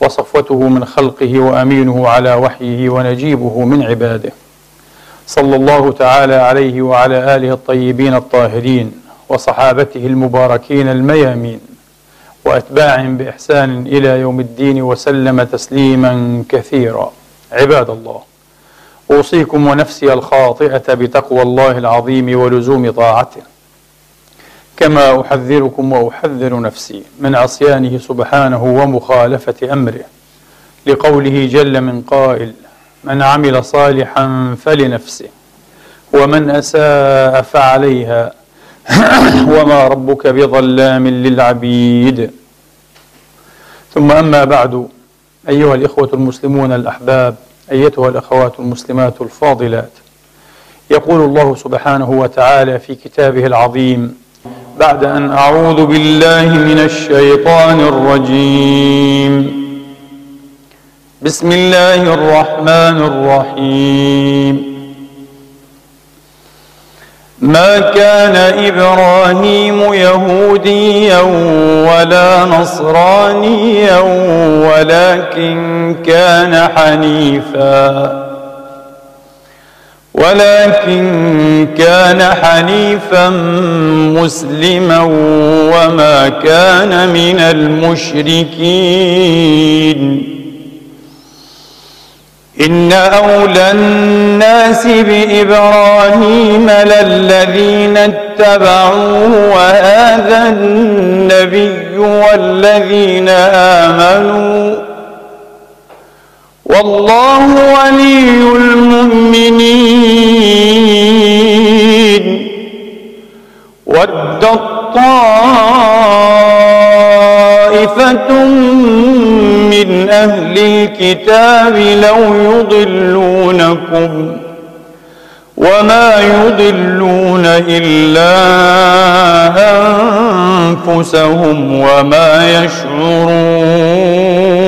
وصفوته من خلقه وأمينه على وحيه ونجيبه من عباده. صلى الله تعالى عليه وعلى آله الطيبين الطاهرين وصحابته المباركين الميامين واتباعهم بإحسان إلى يوم الدين وسلم تسليما كثيرا. عباد الله أوصيكم ونفسي الخاطئة بتقوى الله العظيم ولزوم طاعته. كما أحذركم وأحذر نفسي من عصيانه سبحانه ومخالفة أمره لقوله جل من قائل من عمل صالحا فلنفسه ومن أساء فعليها وما ربك بظلام للعبيد. ثم أما بعد أيها الإخوة المسلمون الأحباب أيتها الأخوات المسلمات الفاضلات يقول الله سبحانه وتعالى في كتابه العظيم بعد أن أعوذ بالله من الشيطان الرجيم. بسم الله الرحمن الرحيم. ما كان إبراهيم يهوديا ولا نصرانيا ولكن كان حنيفاً. ولكن كان حنيفا مسلما وما كان من المشركين. إن أولى الناس بإبراهيم للذين اتبعوه وهذا النبي والذين آمنوا والله ولي المؤمنين. ود طائفة من أهل الكتاب لو يضلونكم وما يضلون إلا أنفسهم وما يشعرون.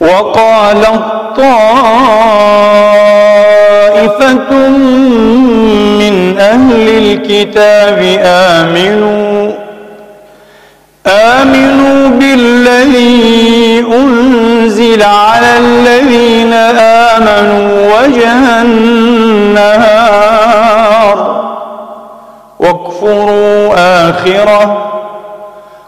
وقالت طائفة من أهل الكتاب آمنوا آمنوا بالذي أنزل على الذين آمنوا وجه النهار. واكفروا آخره.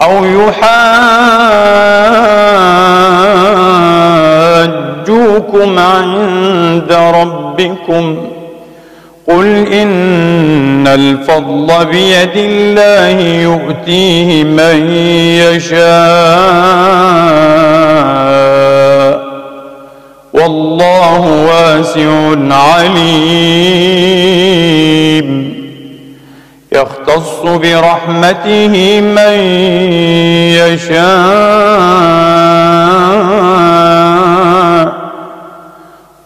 أو يحاجوكم عند ربكم قل إن الفضل بيد الله يؤتيه من يشاء والله واسع عليم. يختص برحمته من يشاء.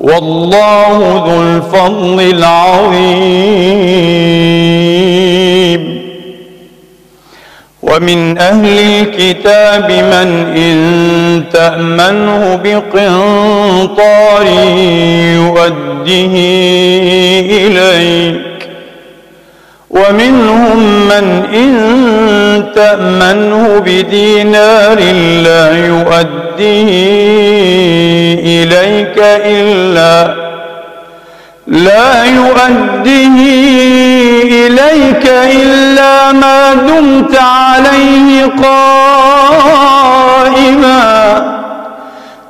والله ذو الفضل العظيم. ومن أهل الكتاب من إن تأمنه بقنطار يؤده إليك ومنهم من إن تأمنه بدينار لا يؤديه إليك إلا لا يؤديه إليك إلا ما دمت عليه قائما.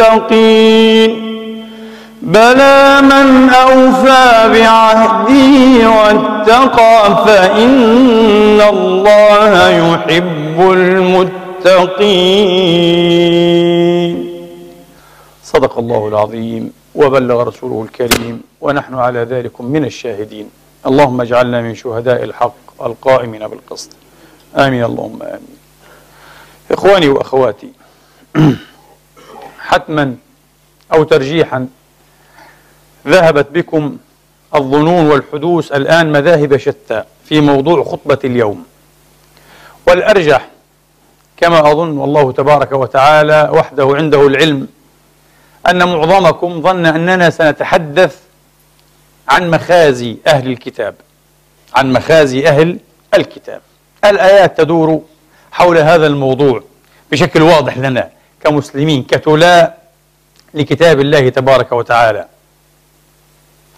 المتقين. بلى من أوفى بعهده واتقى فإن الله يحب المتقين. صدق الله العظيم وبلغ رسوله الكريم ونحن على ذلك من الشاهدين. اللهم اجعلنا من شهداء الحق القائمين بالقسط. آمين. اللهم آمين. إخواني وأخواتي. حتما أو ترجيحا ذهبت بكم الظنون والحدوث الآن مذاهب شتى في موضوع خطبة اليوم. والأرجح كما أظن والله تبارك وتعالى وحده عنده العلم أن معظمكم ظن أننا سنتحدث عن مخازي أهل الكتاب عن مخازي أهل الكتاب. الآيات تدور حول هذا الموضوع بشكل واضح لنا. كمسلمين كتلاء لكتاب الله تبارك وتعالى.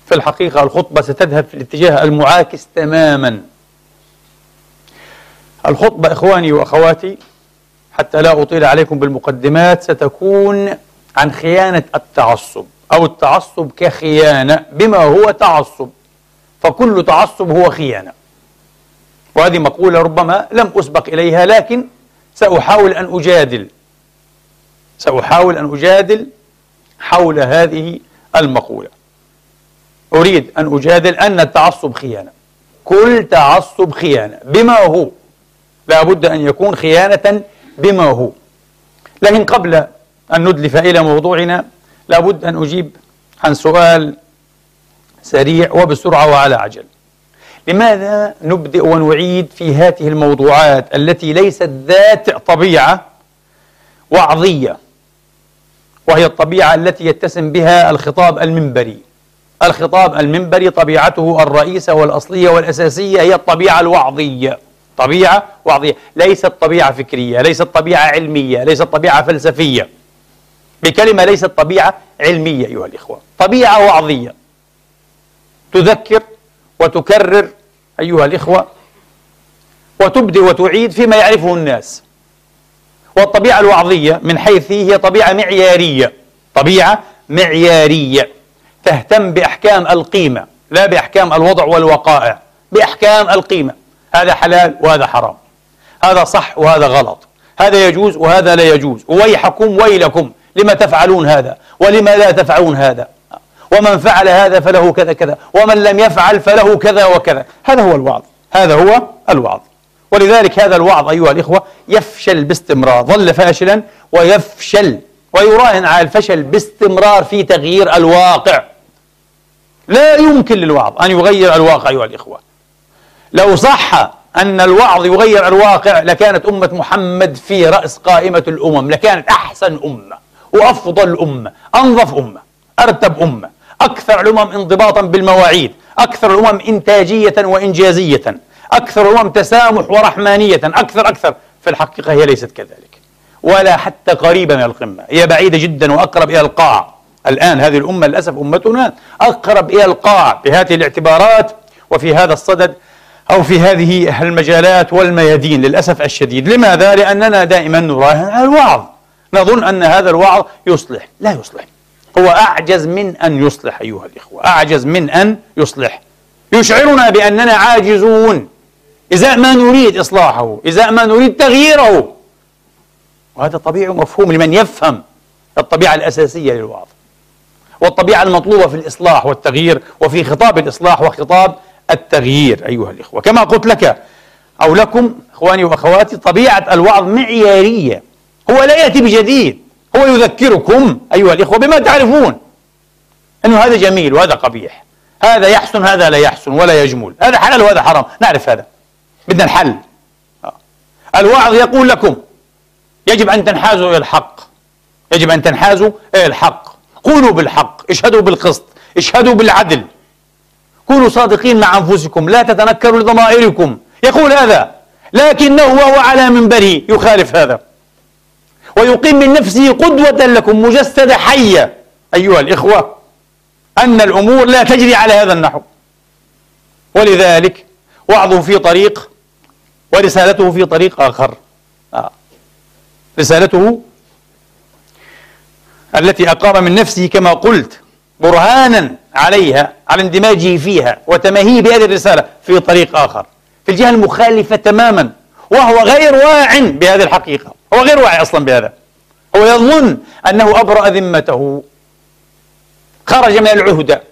في الحقيقة الخطبة ستذهب في الاتجاه المعاكس تماما. الخطبة إخواني وأخواتي حتى لا أطيل عليكم بالمقدمات ستكون عن خيانة التعصب أو التعصب كخيانة بما هو تعصب. فكل تعصب هو خيانة. وهذه مقولة ربما لم أسبق إليها لكن سأحاول أن أجادل. سأحاول أن أجادل حول هذه المقولة. أريد أن أجادل أن التعصب خيانة. كل تعصب خيانة. بما هو. لا بد أن يكون خيانة بما هو. لكن قبل أن ندلف إلى موضوعنا لا بد أن أجيب عن سؤال سريع وبسرعة وعلى عجل. لماذا نبدأ ونعيد في هذه الموضوعات التي ليست ذات طبيعة وعظية؟ وهي الطبيعة التي يتسم بها الخطاب المنبري. الخطاب المنبري طبيعته الرئيسة والأصلية والأساسية هي الطبيعة الوعظية. طبيعة وعظية. ليست طبيعة فكرية ليست طبيعة علمية ليست طبيعة فلسفية. بكلمة ليست طبيعة علمية أيها الإخوة. طبيعة وعظية. تذكر وتكرر أيها الإخوة وتبدي وتعيد فيما يعرفه الناس. والطبيعة الوعظية من حيث هي طبيعة معيارية. طبيعة معيارية. تهتم بأحكام القيمة لا بأحكام الوضع والوقائع. بأحكام القيمة. هذا حلال وهذا حرام. هذا صح وهذا غلط. هذا يجوز وهذا لا يجوز. ويحكم ويلكم لما تفعلون هذا ولما لا تفعلون هذا. ومن فعل هذا فله كذا كذا. ومن لم يفعل فله كذا وكذا. هذا هو الوعظ. هذا هو الوعظ. ولذلك هذا الوعظ أيها الإخوة يفشل باستمرار ظل فاشلا ويفشل ويراهن على الفشل باستمرار في تغيير الواقع. لا يمكن للوعظ أن يغير الواقع أيها الإخوة. لو صح أن الوعظ يغير الواقع لكانت أمة محمد في رأس قائمة الأمم لكانت أحسن أمة وأفضل أمة أنظف أمة أرتب أمة أكثر الأمم انضباطا بالمواعيد أكثر الأمم إنتاجية وإنجازية. أكثر الأمم تسامح ورحمانية. أكثر أكثر. في الحقيقة هي ليست كذلك. ولا حتى قريبة من القمة. هي بعيدة جدا وأقرب إلى القاع. الآن هذه الأمة للأسف أمتنا أقرب إلى القاع. بهذه الاعتبارات وفي هذا الصدد أو في هذه المجالات والميادين للأسف الشديد. لماذا؟ لأننا دائما نراهن على الوعظ. نظن أن هذا الوعظ يصلح. لا يصلح. هو أعجز من أن يصلح أيها الإخوة. أعجز من أن يصلح. يشعرنا بأننا عاجزون. إزاء ما نريد إصلاحه إزاء ما نريد تغييره. وهذا طبيعي ومفهوم لمن يفهم الطبيعة الأساسية للوعظ. والطبيعة المطلوبة في الإصلاح والتغيير وفي خطاب الإصلاح وخطاب التغيير أيها الإخوة. كما قلت لك أو لكم إخواني وأخواتي طبيعة الوعظ معيارية. هو لا يأتي بجديد. هو يذكركم أيها الإخوة بما تعرفون أنه هذا جميل وهذا قبيح. هذا يحسن هذا لا يحسن ولا يجمل. هذا حلال وهذا حرام. نعرف هذا. بدنا الحل. الوعظ يقول لكم يجب أن تنحازوا إلى الحق. يجب أن تنحازوا إلى الحق. قولوا بالحق اشهدوا بالقسط اشهدوا بالعدل. كونوا صادقين مع أنفسكم لا تتنكروا لضمائركم. يقول هذا لكنه وهو على منبره يخالف هذا. ويقيم من نفسه قدوة لكم مجسدة حية. أيها الإخوة أن الأمور لا تجري على هذا النحو. ولذلك وعظه في طريق ورسالته في طريق آخر. آه. رسالته التي أقام من نفسه كما قلت برهانا عليها على اندماجه فيها وتماهيه بهذه الرسالة في طريق آخر. في الجهة المخالفة تماما وهو غير واع بهذه الحقيقة. هو غير واعي أصلا بهذا. هو يظن أنه أبرأ ذمته. خرج من العهدة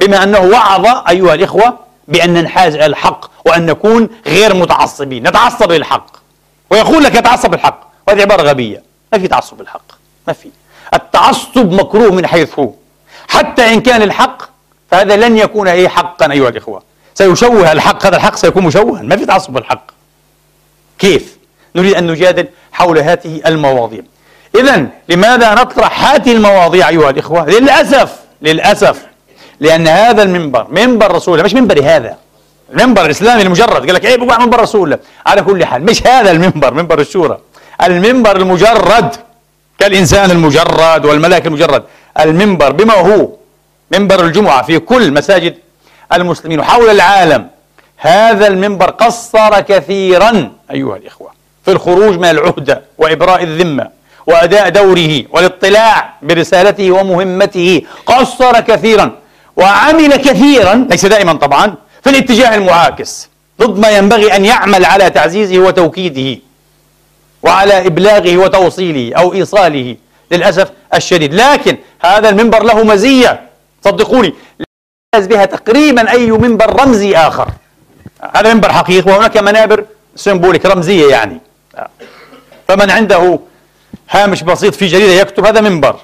بما أنه وعظ أيها الإخوة بأن ننحاز إلى الحق وأن نكون غير متعصبين. نتعصب للحق ويقول لك يتعصب الحق. وهذه عبارة غبية. ما في تعصب الحق. ما في. التعصب مكروه من حيث هو. حتى إن كان الحق فهذا لن يكون أي حقا أيها الإخوة. سيشوه الحق. هذا الحق سيكون مشوها. ما في تعصب الحق. كيف؟ نريد أن نجادل حول هذه المواضيع. إذا لماذا نطرح هذه المواضيع أيها الإخوة؟ للأسف. للأسف. لأن هذا المنبر منبر رسول الله مش منبري هذا. المنبر الإسلامي المجرد. قال لك إيه بقى منبر رسول الله. على كل حال مش هذا المنبر منبر الشورى. المنبر المجرد كالإنسان المجرد والملاك المجرد. المنبر بما هو منبر الجمعة في كل مساجد المسلمين حول العالم. هذا المنبر قصر كثيرا أيها الإخوة في الخروج من العهدة وإبراء الذمة وأداء دوره والاطلاع برسالته ومهمته. قصر كثيرا. وعمل كثيرا ليس دائما طبعا في الاتجاه المعاكس. ضد ما ينبغي أن يعمل على تعزيزه وتوكيده وعلى إبلاغه وتوصيله أو إيصاله للأسف الشديد. لكن هذا المنبر له مزية. صدقوني لا بها تقريبا أي منبر رمزي آخر. هذا منبر حقيقي وهناك منابر سيمبوليك رمزية يعني. فمن عنده هامش بسيط في جريدة يكتب هذا منبر.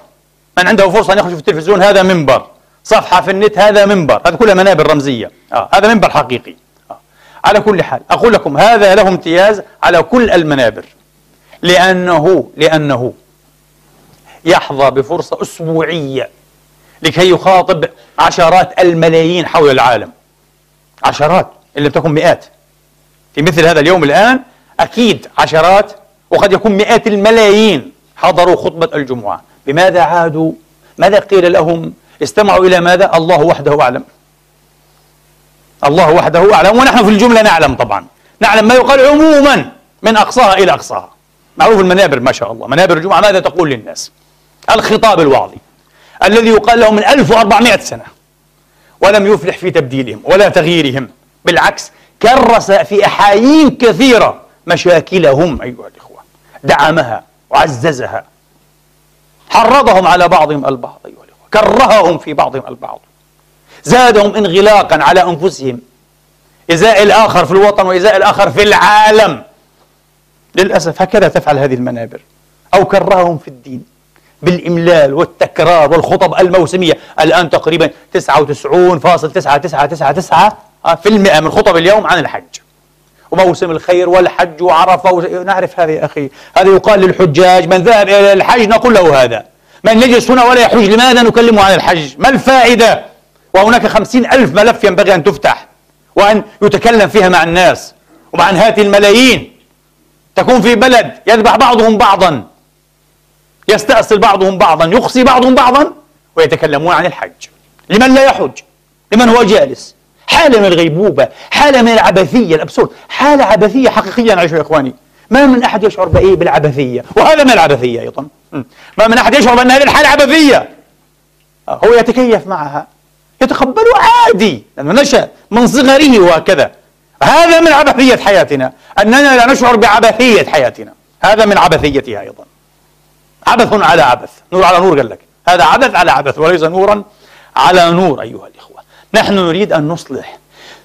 من عنده فرصة أن يخرج في التلفزيون هذا منبر. صفحة في النت هذا منبر هذا كلها منابر رمزية آه. هذا منبر حقيقي آه. على كل حال أقول لكم هذا له امتياز على كل المنابر لأنه لأنه يحظى بفرصة أسبوعية لكي يخاطب عشرات الملايين حول العالم عشرات إن لم تكن مئات في مثل هذا اليوم الآن أكيد عشرات وقد يكون مئات الملايين حضروا خطبة الجمعة بماذا عادوا؟ ماذا قيل لهم؟ استمعوا إلى ماذا؟ الله وحده أعلم. الله وحده أعلم ونحن في الجملة نعلم طبعا. نعلم ما يقال عموما من أقصاها إلى أقصاها. معروف المنابر ما شاء الله. منابر الجمعة ماذا تقول للناس؟ الخطاب الوعظي الذي يقال له من 1400 سنة ولم يفلح في تبديلهم ولا تغييرهم. بالعكس كرس في أحايين كثيرة مشاكلهم أيها الإخوة. دعمها وعززها. حرضهم على بعضهم البعض أيها كرههم في بعضهم البعض. زادهم انغلاقا على أنفسهم. إزاء الآخر في الوطن وإزاء الآخر في العالم. للأسف هكذا تفعل هذه المنابر. أو كرههم في الدين. بالإملال والتكرار والخطب الموسمية. الآن تقريبا 99.9999 في المئة من خطب اليوم عن الحج. وموسم الخير والحج وعرفة و... نعرف هذا يا أخي. هذا يقال للحجاج من ذهب إلى الحج نقول له هذا. من يجلس هنا ولا يحج لماذا نكلمه عن الحج؟ ما الفائدة؟ وهناك خمسين ألف ملف ينبغي أن تفتح وأن يتكلم فيها مع الناس ومع هذه الملايين. تكون في بلد يذبح بعضهم بعضا يستأصل بعضهم بعضا يقصي بعضهم بعضا ويتكلمون عن الحج. لمن لا يحج؟ لمن هو جالس؟ حالة من الغيبوبة حالة من العبثية الأبسورد. حالة عبثية حقيقية نعيشها يا إخواني. ما من أحد يشعر بإيه؟ بالعبثية. وهذا من العبثية أيضا. ما من أحد يشعر بأن هذه الحالة عبثية. هو يتكيف معها. يتقبله عادي. لأنه نشأ من صغره وهكذا. هذا من عبثية حياتنا. أننا لا نشعر بعبثية حياتنا. هذا من عبثيتها أيضا. عبث على عبث. نور على نور قال لك. هذا عبث على عبث وليس نورا على نور أيها الإخوة. نحن نريد أن نصلح.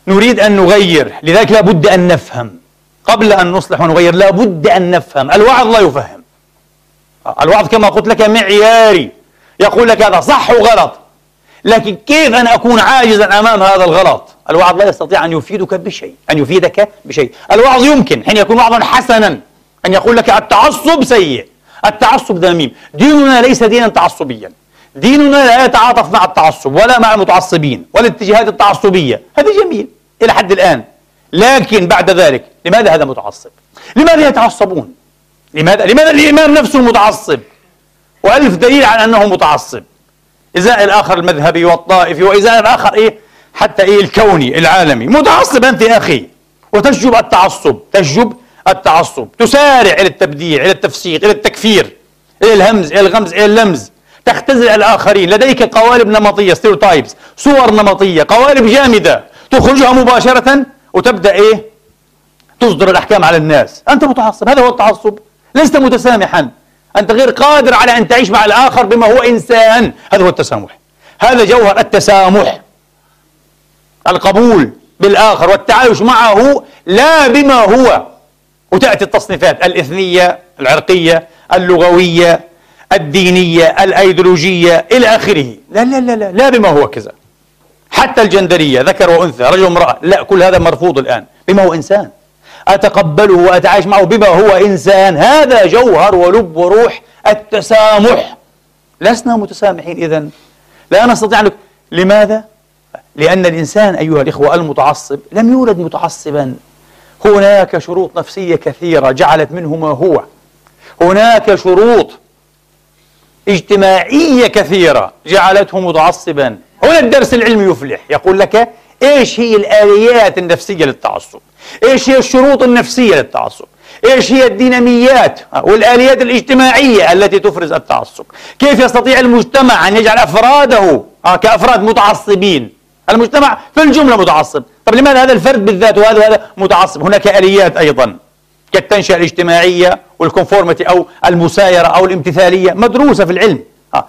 نريد أن نغير. لذلك لا بد أن نفهم. قبل أن نصلح ونغير لا بد أن نفهم. الوعظ لا يفهم. الوعظ كما قلت لك معياري. يقول لك هذا صح وغلط. لكن كيف أنا أكون عاجزا أمام هذا الغلط؟ الوعظ لا يستطيع أن يفيدك بشيء أن يفيدك بشيء. الوعظ يمكن. حين يكون وعظا حسنا أن يقول لك التعصب سيء. التعصب ذميم ديننا ليس دينا تعصبيا. ديننا لا يتعاطف مع التعصب ولا مع المتعصبين والاتجاهات التعصبية. هذا جميل. إلى حد الآن. لكن بعد ذلك لماذا هذا متعصب؟ لماذا يتعصبون؟ لماذا لماذا الإمام نفسه متعصب؟ وألف دليل على أنه متعصب. إزاء الآخر المذهبي والطائفي وإزاء الآخر إيه؟ حتى إيه؟ الكوني العالمي. متعصب أنت يا أخي. وتشجب التعصب تشجب التعصب. تسارع إلى التبديع إلى التفسيق إلى التكفير إلى الهمز إلى الغمز إلى اللمز. تختزل الآخرين. لديك قوالب نمطية صور نمطية قوالب جامدة تخرجها مباشرة وتبدأ إيه؟ تصدر الأحكام على الناس. أنت متعصب. هذا هو التعصب. لست متسامحا. أنت غير قادر على أن تعيش مع الآخر بما هو إنسان. هذا هو التسامح. هذا جوهر التسامح. القبول بالآخر والتعايش معه لا بما هو. وتأتي التصنيفات الإثنية العرقية اللغوية الدينية الأيديولوجية إلى آخره. لا لا لا لا لا بما هو كذا. حتى الجندرية ذكر وأنثى رجل وامرأة. لا كل هذا مرفوض الآن. بما هو إنسان. أتقبله وأتعايش معه بما هو إنسان. هذا جوهر ولب وروح التسامح. لسنا متسامحين إذا لا نستطيع أن لماذا؟ لأن الإنسان أيها الإخوة المتعصب لم يولد متعصبا. هناك شروط نفسية كثيرة جعلت منه ما هو. هناك شروط اجتماعية كثيرة جعلته متعصبا. هنا الدرس العلمي يفلح. يقول لك إيش هي الآليات النفسية للتعصب؟ إيش هي الشروط النفسية للتعصب؟ إيش هي الديناميات والآليات الاجتماعية التي تفرز التعصب؟ كيف يستطيع المجتمع أن يجعل أفراده آه، كأفراد متعصبين؟ المجتمع في الجملة متعصب. طب لماذا هذا الفرد بالذات وهذا وهذا متعصب؟ هناك آليات أيضا. كالتنشئة الاجتماعية والكونفورمتي أو المسايرة أو الامتثالية مدروسة في العلم. آه.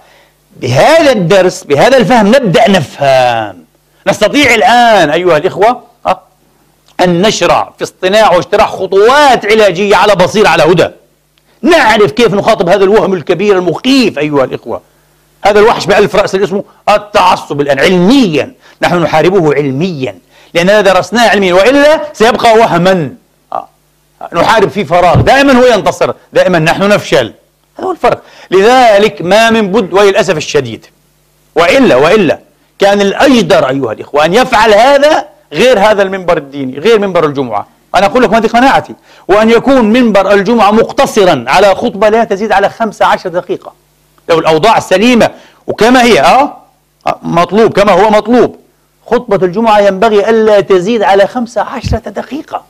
بهذا الدرس بهذا الفهم نبدأ نفهم. نستطيع الآن أيها الإخوة آه. أن نشرع في اصطناع واجتراح خطوات علاجية على بصيرة على هدى. نعرف كيف نخاطب هذا الوهم الكبير المخيف أيها الإخوة. هذا الوحش بألف رأس اسمه التعصب الآن. علميا نحن نحاربه علميا لأننا درسناه علميا وإلا سيبقى وهما. نحارب في فراغ دائما هو ينتصر دائما نحن نفشل. هذا هو الفرق. لذلك ما من بد وللأسف الشديد وإلا وإلا كان الأجدر أيها الإخوة أن يفعل هذا غير هذا المنبر الديني غير منبر الجمعة. أنا أقول لكم هذه قناعتي. وأن يكون منبر الجمعة مقتصرا على خطبة لا تزيد على 15 دقيقة. لو الأوضاع سليمة وكما هي أه مطلوب كما هو مطلوب. خطبة الجمعة ينبغي ألا تزيد على 15 دقيقة.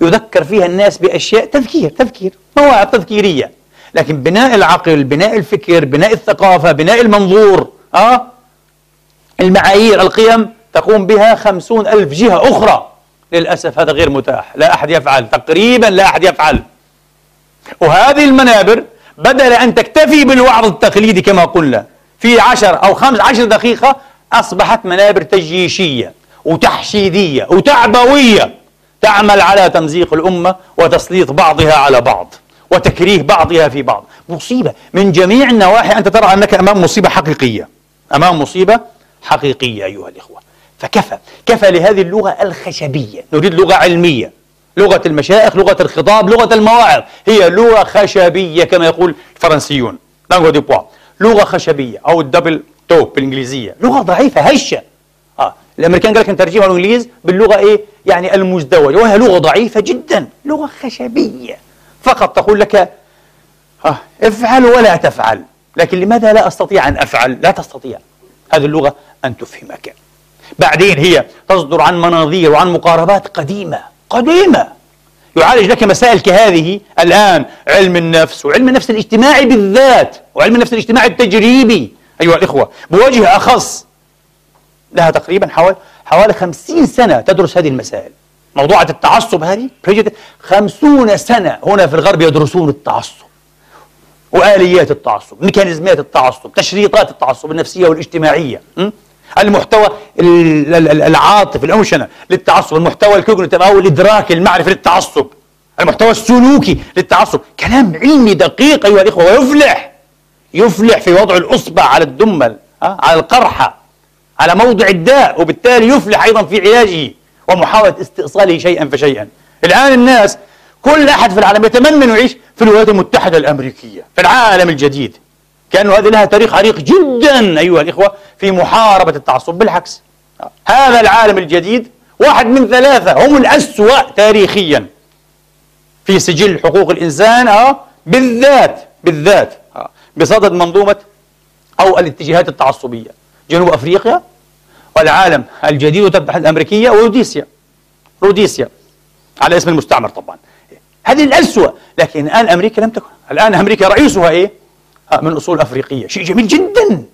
يذكر فيها الناس بأشياء تذكير تذكير مواعظ تذكيرية. لكن بناء العقل بناء الفكر بناء الثقافة بناء المنظور آه المعايير القيم تقوم بها خمسون ألف جهة أخرى. للأسف هذا غير متاح. لا أحد يفعل. تقريبا لا أحد يفعل. وهذه المنابر بدل أن تكتفي بالوعظ التقليدي كما قلنا في عشر أو خمس عشر دقيقة أصبحت منابر تجيشية وتحشيدية وتعبوية. تعمل على تمزيق الأمة وتسليط بعضها على بعض وتكريه بعضها في بعض. مصيبة من جميع النواحي. أنت ترى أنك أمام مصيبة حقيقية. أمام مصيبة حقيقية أيها الإخوة. فكفى. كفى لهذه اللغة الخشبية. نريد لغة علمية. لغة المشايخ لغة الخطاب لغة المواعظ. هي لغة خشبية كما يقول الفرنسيون. لغة خشبية. أو الدبل توب بالإنجليزية. لغة ضعيفة هشة. الأمريكان قال لك نترجمها الإنجليز باللغة إيه؟ يعني المزدوجة. وهي لغة ضعيفة جدا. لغة خشبية. فقط تقول لك آه افعل ولا تفعل. لكن لماذا لا أستطيع أن أفعل؟ لا تستطيع. هذه اللغة أن تفهمك. بعدين هي تصدر عن مناظير وعن مقاربات قديمة. قديمة. يعالج لك مسائل كهذه الآن. علم النفس وعلم النفس الاجتماعي بالذات. وعلم النفس الاجتماعي التجريبي. أيها الإخوة بوجه أخص لها تقريبا حوالي حوالي خمسين سنة تدرس هذه المسائل. موضوعة التعصب هذه خمسون سنة هنا في الغرب يدرسون التعصب. وآليات التعصب ميكانيزمات التعصب تشريطات التعصب النفسية والاجتماعية المحتوى العاطفي ال emotional للتعصب المحتوى ال cognitive أو الإدراكي المعرفي للتعصب المحتوى السلوكي للتعصب. كلام علمي دقيق أيها الإخوة ويفلح يفلح في وضع الأصبع على الدمل على القرحة. على موضع الداء وبالتالي يفلح أيضا في علاجه ومحاولة استئصاله شيئا فشيئا. الآن الناس كل أحد في العالم يتمنى أن يعيش في الولايات المتحدة الأمريكية في العالم الجديد. كأنه هذه لها تاريخ عريق جدا أيها الإخوة في محاربة التعصب بالعكس. هذا العالم الجديد واحد من ثلاثة هم الأسوأ تاريخيا. في سجل حقوق الإنسان أه بالذات بالذات أه بصدد منظومة أو الاتجاهات التعصبية. جنوب أفريقيا والعالم الجديد وتبع الأمريكية وروديسيا. روديسيا على اسم المستعمر طبعا. هذه الأسوأ لكن الآن أمريكا لم تكن. الآن أمريكا رئيسها إيه؟ من أصول أفريقية. شيء جميل جدا.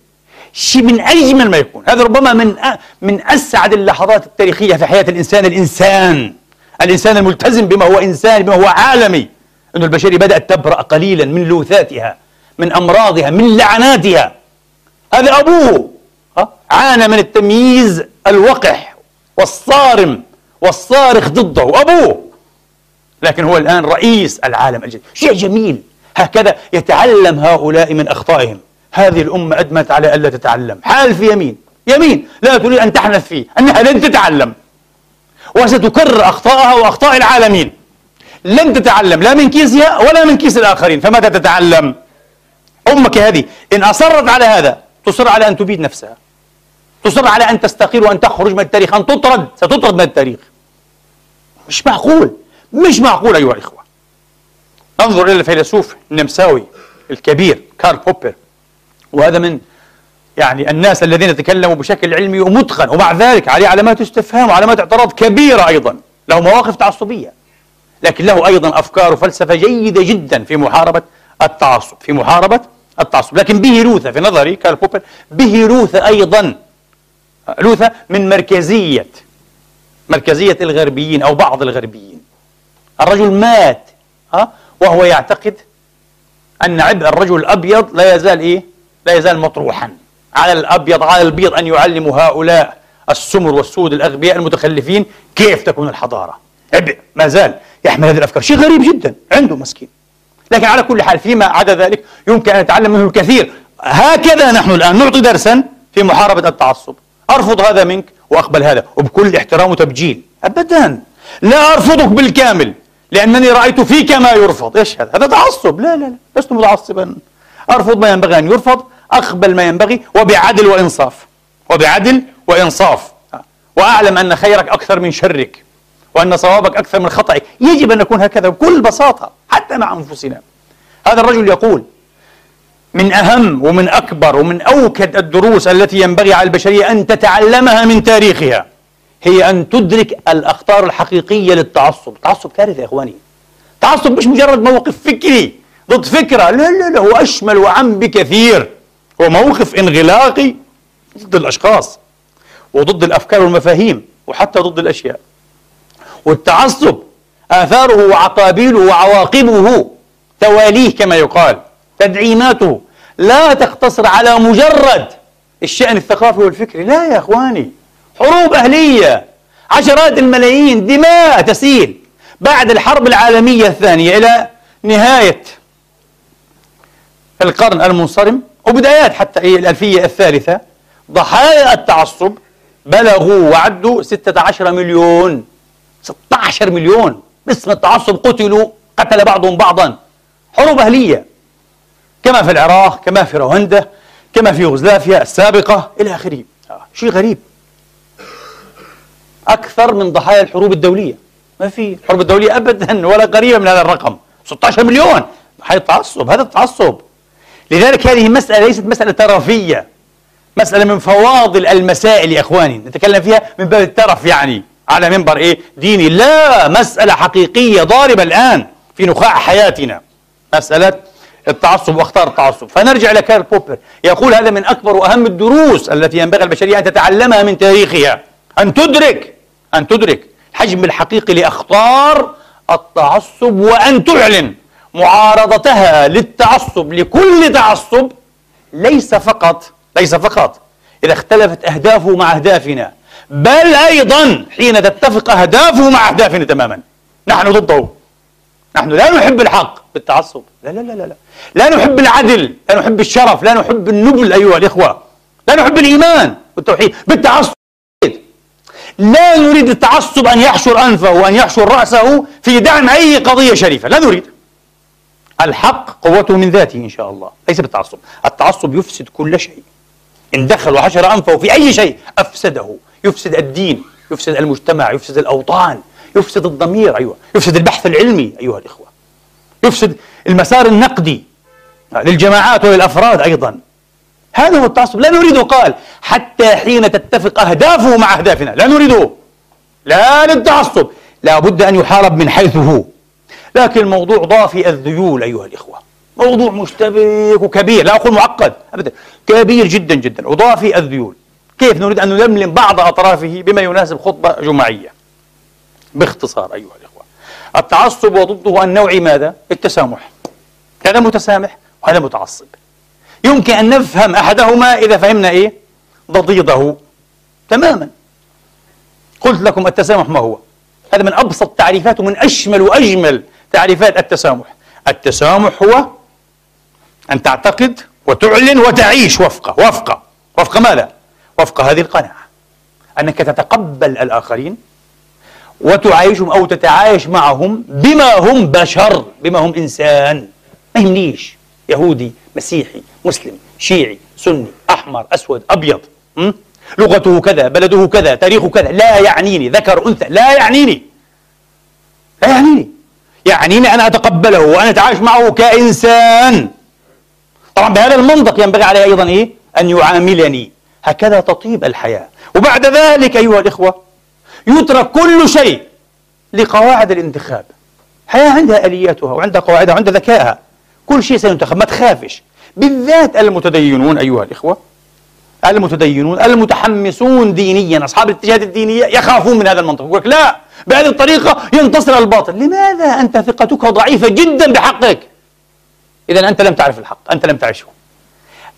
شيء من أجمل ما يكون. هذا ربما من من أسعد اللحظات التاريخية في حياة الإنسان الإنسان. الإنسان الملتزم بما هو إنسان بما هو عالمي. أن البشرية بدأت تبرأ قليلا من لوثاتها من أمراضها من لعناتها. هذا أبوه. عانى من التمييز الوقح والصارم والصارخ ضده أبوه. لكن هو الآن رئيس العالم الجديد. شيء جميل. هكذا يتعلم هؤلاء من أخطائهم. هذه الأمة أدمت على ألا تتعلم. حال في يمين. يمين. لا تريد أن تحنث فيه. أنها لن تتعلم. وستكرر أخطاءها وأخطاء العالمين. لن تتعلم. لا من كيسها ولا من كيس الآخرين. فماذا تتعلم؟ أمك هذه. إن أصرت على هذا تصر على أن تبيد نفسها. تصر على أن تستقيل وأن تخرج من التاريخ أن تطرد. ستطرد من التاريخ. مش معقول. مش معقول أيها الإخوة. انظر إلى الفيلسوف النمساوي الكبير كارل بوبر وهذا من يعني الناس الذين تكلموا بشكل علمي ومتقن ومع ذلك عليه علامات استفهام وعلامات اعتراض كبيرة أيضا. له مواقف تعصبية. لكن له أيضا أفكار وفلسفة جيدة جدا في محاربة التعصب في محاربة التعصب. لكن به لوثة في نظري كارل بوبر به لوثة أيضا لوثة من مركزية مركزية الغربيين أو بعض الغربيين. الرجل مات ها؟ وهو يعتقد أن عبء الرجل الأبيض لا يزال إيه؟ لا يزال مطروحا. على الأبيض على البيض أن يعلموا هؤلاء السمر والسود الأغبياء المتخلفين كيف تكون الحضارة. عبء ما زال يحمل هذه الأفكار. شيء غريب جدا عنده مسكين. لكن على كل حال فيما عدا ذلك يمكن أن نتعلم منه الكثير. هكذا نحن الآن نعطي درسا في محاربة التعصب. أرفض هذا منك وأقبل هذا. وبكل احترام وتبجيل. أبدا. لا أرفضك بالكامل لأنني رأيت فيك ما يرفض. إيش هذا؟ هذا تعصب. لا لا لا. لست متعصبا. أرفض ما ينبغي أن يرفض أقبل ما ينبغي وبعدل وإنصاف. وبعدل وإنصاف. وأعلم أن خيرك أكثر من شرك وأن صوابك أكثر من خطأك يجب أن نكون هكذا بكل بساطة حتى مع أنفسنا. هذا الرجل يقول من أهم ومن أكبر ومن أوكد الدروس التي ينبغي على البشرية أن تتعلمها من تاريخها هي أن تدرك الأخطار الحقيقية للتعصب. التعصب كارثة يا إخواني. التعصب مش مجرد موقف فكري ضد فكرة. لا لا لا هو أشمل وعم بكثير. هو موقف انغلاقي ضد الأشخاص وضد الأفكار والمفاهيم وحتى ضد الأشياء. والتعصب آثاره وعقابيله وعواقبه تواليه كما يقال تدعيماته لا تقتصر على مجرد الشأن الثقافي والفكري. لا يا إخواني حروب أهلية عشرات الملايين دماء تسيل. بعد الحرب العالمية الثانية إلى نهاية القرن المنصرم وبدايات حتى الألفية الثالثة ضحايا التعصب بلغوا وعدوا 16 مليون. 16 مليون. باسم التعصب قتلوا قتل بعضهم بعضا. حروب أهلية. كما في العراق كما في رواندا كما في يوغوسلافيا السابقة إلى آخره. آه، شيء غريب. أكثر من ضحايا الحروب الدولية. ما في الحروب الدولية أبدا ولا قريبة من هذا الرقم. 16 مليون. ضحايا التعصب هذا التعصب. لذلك هذه مسألة ليست مسألة ترفية مسألة من فواضل المسائل يا إخواني. نتكلم فيها من باب الترف يعني. على منبر إيه؟ ديني. لا مسألة حقيقية ضاربة الآن في نخاع حياتنا. مسألة التعصب واختار التعصب. فنرجع إلى كارل بوبر. يقول هذا من أكبر وأهم الدروس التي ينبغي البشرية أن تتعلمها من تاريخها. أن تدرك أن تدرك الحجم الحقيقي لأخطار التعصب وأن تعلن معارضتها للتعصب لكل تعصب ليس فقط ليس فقط إذا اختلفت أهدافه مع أهدافنا بل أيضا حين تتفق أهدافه مع أهدافنا تماما. نحن ضده. نحن لا نحب الحق. بالتعصب. لا لا لا لا لا. لا نحب العدل لا نحب الشرف لا نحب النبل أيها الإخوة. لا نحب الإيمان والتوحيد. بالتعصب. لا نريد التعصب أن يحشر أنفه وأن يحشر رأسه في دعم أي قضية شريفة. لا نريد. الحق قوته من ذاته إن شاء الله ليس بالتعصب. التعصب يفسد كل شيء. إن دخل وحشر أنفه في أي شيء أفسده. يفسد الدين يفسد المجتمع يفسد الأوطان. يفسد الضمير أيوة. يفسد البحث العلمي أيها الإخوة. يفسد المسار النقدي للجماعات وللأفراد أيضا. هذا هو التعصب. لا نريده قال حتى حين تتفق أهدافه مع أهدافنا. لا نريده. لا للتعصب. لا بد أن يحارب من حيث هو لكن الموضوع ضافي الذيول أيها الإخوة. موضوع مشتبك وكبير. لا أقول معقد أبدا. كبير جدا جدا. وضافي الذيول. كيف نريد أن نلملم بعض أطرافه بما يناسب خطبة جمعية؟ باختصار أيها الإخوة. التعصب وضده النوع ماذا؟ التسامح. هذا متسامح وهذا متعصب. يمكن أن نفهم أحدهما إذا فهمنا إيه؟ ضديضه. تماما. قلت لكم التسامح ما هو؟ هذا من أبسط تعريفات ومن أشمل وأجمل تعريفات التسامح. التسامح هو أن تعتقد وتعلن وتعيش وفق وفق وفق ماذا؟ وفق هذه القناعة. أنك تتقبل الآخرين وتعايشهم أو تتعايش معهم بما هم بشر بما هم إنسان. ما يهمنيش يهودي مسيحي مسلم شيعي سني أحمر أسود أبيض م? لغته كذا بلده كذا تاريخه كذا. لا يعنيني ذكر أنثى لا يعنيني. لا يعنيني. يعنيني أن أتقبله وأن أتعايش معه كإنسان. طبعا بهذا المنطق ينبغي عليه أيضا إيه؟ أن يعاملني. هكذا تطيب الحياة. وبعد ذلك أيها الإخوة يترك كل شيء لقواعد الانتخاب. حياة عندها آلياتها وعندها قواعدها وعندها ذكائها. كل شيء سينتخب. ما تخافش. بالذات المتدينون أيها الإخوة. المتدينون المتحمسون دينيا. أصحاب الاتجاهات الدينية يخافون من هذا المنطق. يقول لا بهذه الطريقة ينتصر الباطل. لماذا أنت ثقتك ضعيفة جدا بحقك؟ إذا أنت لم تعرف الحق. أنت لم تعيشه.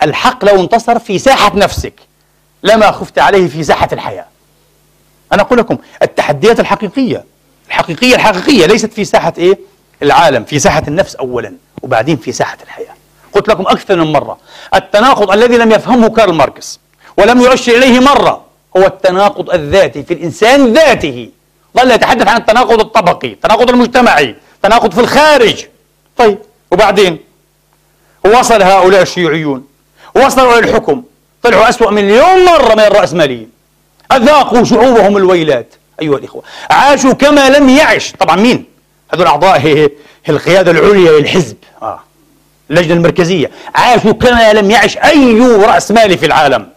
الحق لو انتصر في ساحة نفسك لما خفت عليه في ساحة الحياة. أنا أقول لكم التحديات الحقيقية الحقيقية الحقيقية ليست في ساحة إيه؟ العالم في ساحة النفس أولا وبعدين في ساحة الحياة. قلت لكم أكثر من مرة التناقض الذي لم يفهمه كارل ماركس ولم يؤشر إليه مرة هو التناقض الذاتي في الإنسان ذاته. ظل يتحدث عن التناقض الطبقي التناقض المجتمعي التناقض في الخارج. طيب وبعدين؟ وصل هؤلاء الشيوعيون وصلوا إلى الحكم طلعوا أسوأ مليون مرة من الرأسماليين. أذاقوا شعوبهم الويلات أيها الإخوة عاشوا كما لم يعش طبعا مين؟ هذول أعضاء هي القيادة العليا للحزب آه. اللجنة المركزية عاشوا كما لم يعش أي رأس مالي في العالم